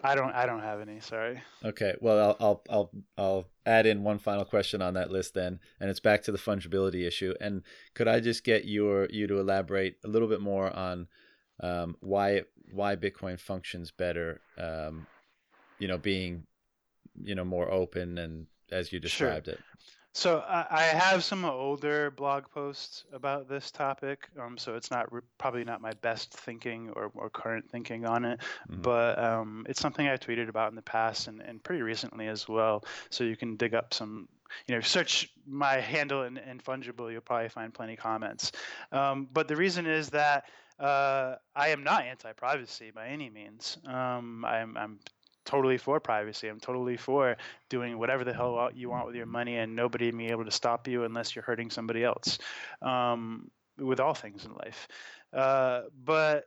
I don't. I don't have any. Sorry. Okay. Well, I'll I'll I'll I'll add in one final question on that list then, and it's back to the fungibility issue. And could I just get your you to elaborate a little bit more on um, why why Bitcoin functions better? Um, you know, being you know more open and as you described sure. it. So I, I have some older blog posts about this topic. Um, so it's not re- probably not my best thinking or, or current thinking on it, Mhm. but um, it's something I tweeted about in the past and, and pretty recently as well. So you can dig up some, you know, search my handle in, in Fungible, you'll probably find plenty comments. Um, but the reason is that uh, I am not anti-privacy by any means. Um, I'm, I'm totally for privacy. I'm totally for doing whatever the hell you want with your money and nobody being able to stop you unless you're hurting somebody else. Um, with all things in life, uh, but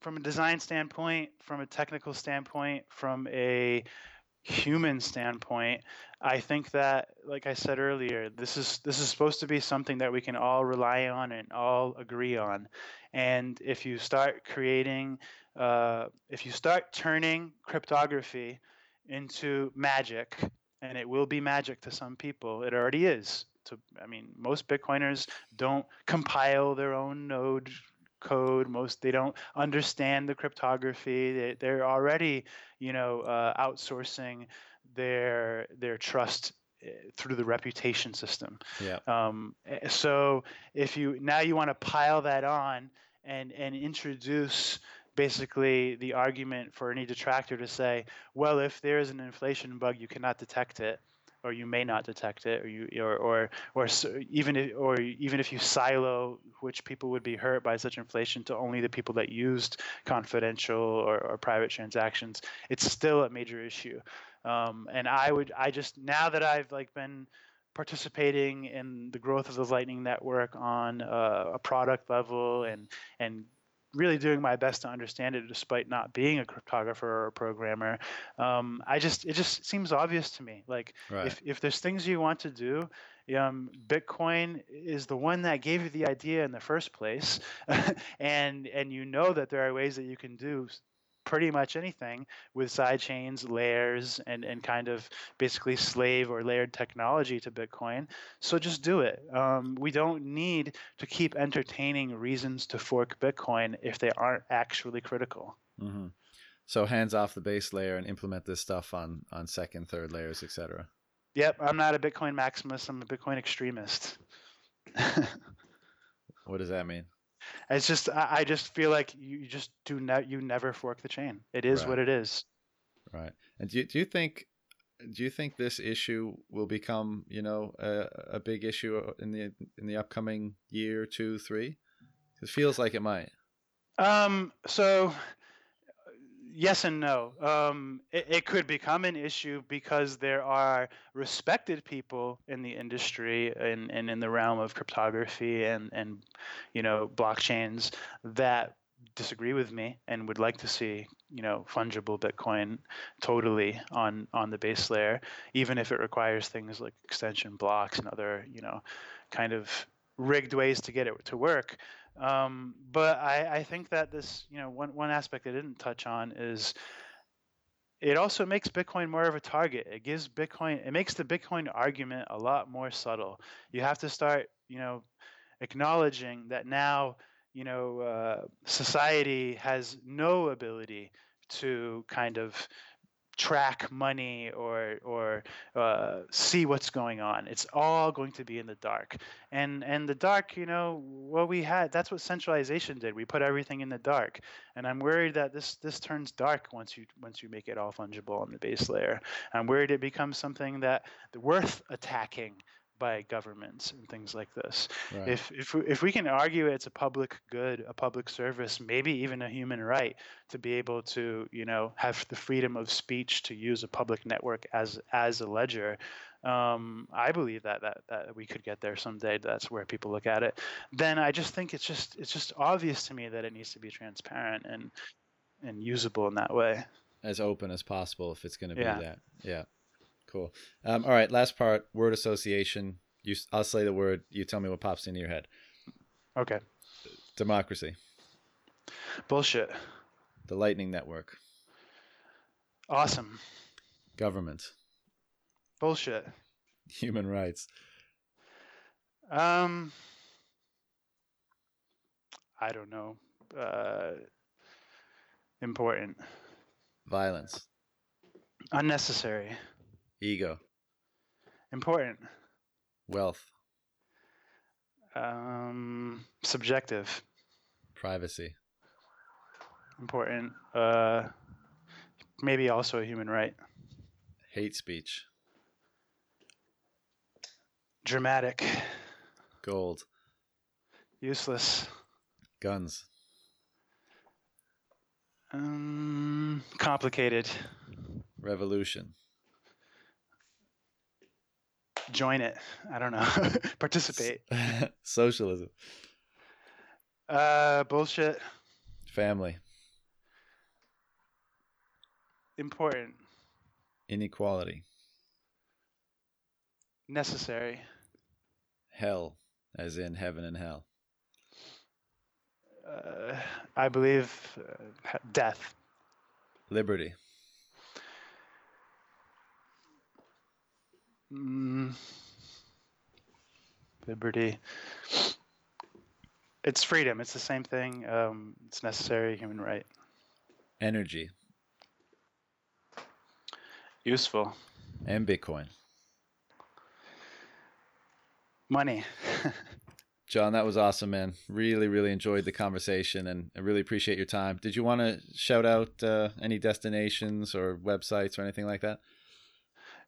from a design standpoint, from a technical standpoint, from a human standpoint, I think that, like I said earlier, this is this is supposed to be something that we can all rely on and all agree on. And if you start creating, uh, if you start turning cryptography into magic, and it will be magic to some people, it already is. To, I mean, most Bitcoiners don't compile their own node code most they don't understand the cryptography they, they're already you know uh, outsourcing their their trust eh, through the reputation system Yeah. um, eh, so if you now you want to pile that on and and introduce basically the argument for any detractor to say well if there is an inflation bug you cannot detect it or you may not detect it, or you or or or even if or even if you silo which people would be hurt by such inflation to only the people that used confidential or, or private transactions, it's still a major issue. Um, and I would I just now that I've like been participating in the growth of the Lightning Network on uh, a product level and and really doing my best to understand it despite not being a cryptographer or a programmer. Um, i just it just seems obvious to me. Like Right. if, if there's things you want to do um, bitcoin is the one that gave you the idea in the first place. And and you know that there are ways that you can do pretty much anything with side chains layers and and kind of basically slave or layered technology to bitcoin so just do it um, we don't need to keep entertaining reasons to fork bitcoin if they aren't actually critical hmm So hands off the base layer and implement this stuff on on second, third layers, etc. Yep, I'm not a Bitcoin maximus. I'm a Bitcoin extremist. What does that mean? It's just I, I just feel like you you just do not you never fork the chain. It is Right. what it is. Right. And do you, do you think do you think this issue will become you know a, a big issue in the in the upcoming year, two, three? It feels like it might. Um, so yes and no. Um, it, it could become an issue because there are respected people in the industry and, and in the realm of cryptography and, and you know blockchains that disagree with me and would like to see you know fungible Bitcoin totally on on the base layer, even if it requires things like extension blocks and other you know kind of rigged ways to get it to work. Um, but I, I think that this, you know, one, one aspect I didn't touch on is it also makes Bitcoin more of a target. It gives Bitcoin, it makes the Bitcoin argument a lot more subtle. You have to start, you know, acknowledging that now, you know, uh, society has no ability to kind of track money or or uh, see what's going on. It's all going to be in the dark. And and the dark, you know, what we had that's what centralization did. We put everything in the dark. And I'm worried that this this turns dark once you once you make it all fungible on the base layer. I'm worried it becomes something that worth attacking by governments and things like this. Right. If if we, if we can argue it's a public good, a public service, maybe even a human right to be able to, you know, have the freedom of speech to use a public network as as a ledger, um, I believe that that that we could get there someday. That's where people look at it. Then I just think it's just it's just obvious to me that it needs to be transparent and and usable in that way. as open as possible if it's going to be Yeah. that. Yeah. Cool. Um, all right. Last part. Word association. You. I'll say the word. You tell me what pops into your head. Okay. Democracy. Bullshit. The Lightning Network. Awesome. Government. Bullshit. Human rights. Um, I don't know. Uh, important. Violence. Unnecessary. Ego. Important. Wealth. Um, subjective. Privacy. Important. Uh, maybe also a human right. Hate speech. Dramatic. Gold. Useless. Guns. Um, complicated. Revolution. Join it. I don't know. Participate. Socialism. Uh, bullshit. Family. Important. Inequality. Necessary. Hell, as in heaven and hell. Uh, I believe uh, death. Liberty. Mm, liberty. It's freedom. It's the same thing. Um, it's necessary human right. Energy. Useful. And Bitcoin. Money. John, that was awesome, man. Really, really enjoyed the conversation and I really appreciate your time. Did you want to shout out uh, any destinations or websites or anything like that?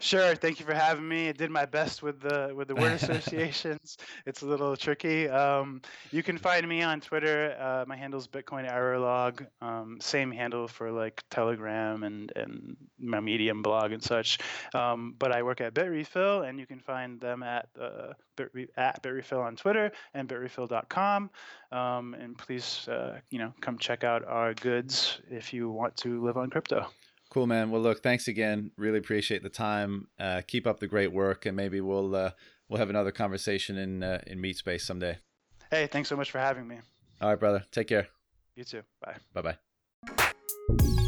Sure. Thank you for having me. I did my best with the with the word associations. it's a little tricky. Um, you can find me on Twitter. Uh, my handle is Bitcoin Error Log. Um, same handle for like Telegram and and my Medium blog and such. Um, but I work at Bitrefill, and you can find them at uh, Bit, at Bitrefill on Twitter and bitrefill.com. Um, and please, uh, you know, come check out our goods if you want to live on crypto. Cool, man. Well, look, thanks again. Really appreciate the time. Uh, keep up the great work, and maybe we'll uh, we'll have another conversation in uh, in Meat Space someday. Hey, thanks so much for having me. All right, brother. Take care. You too. Bye. Bye bye.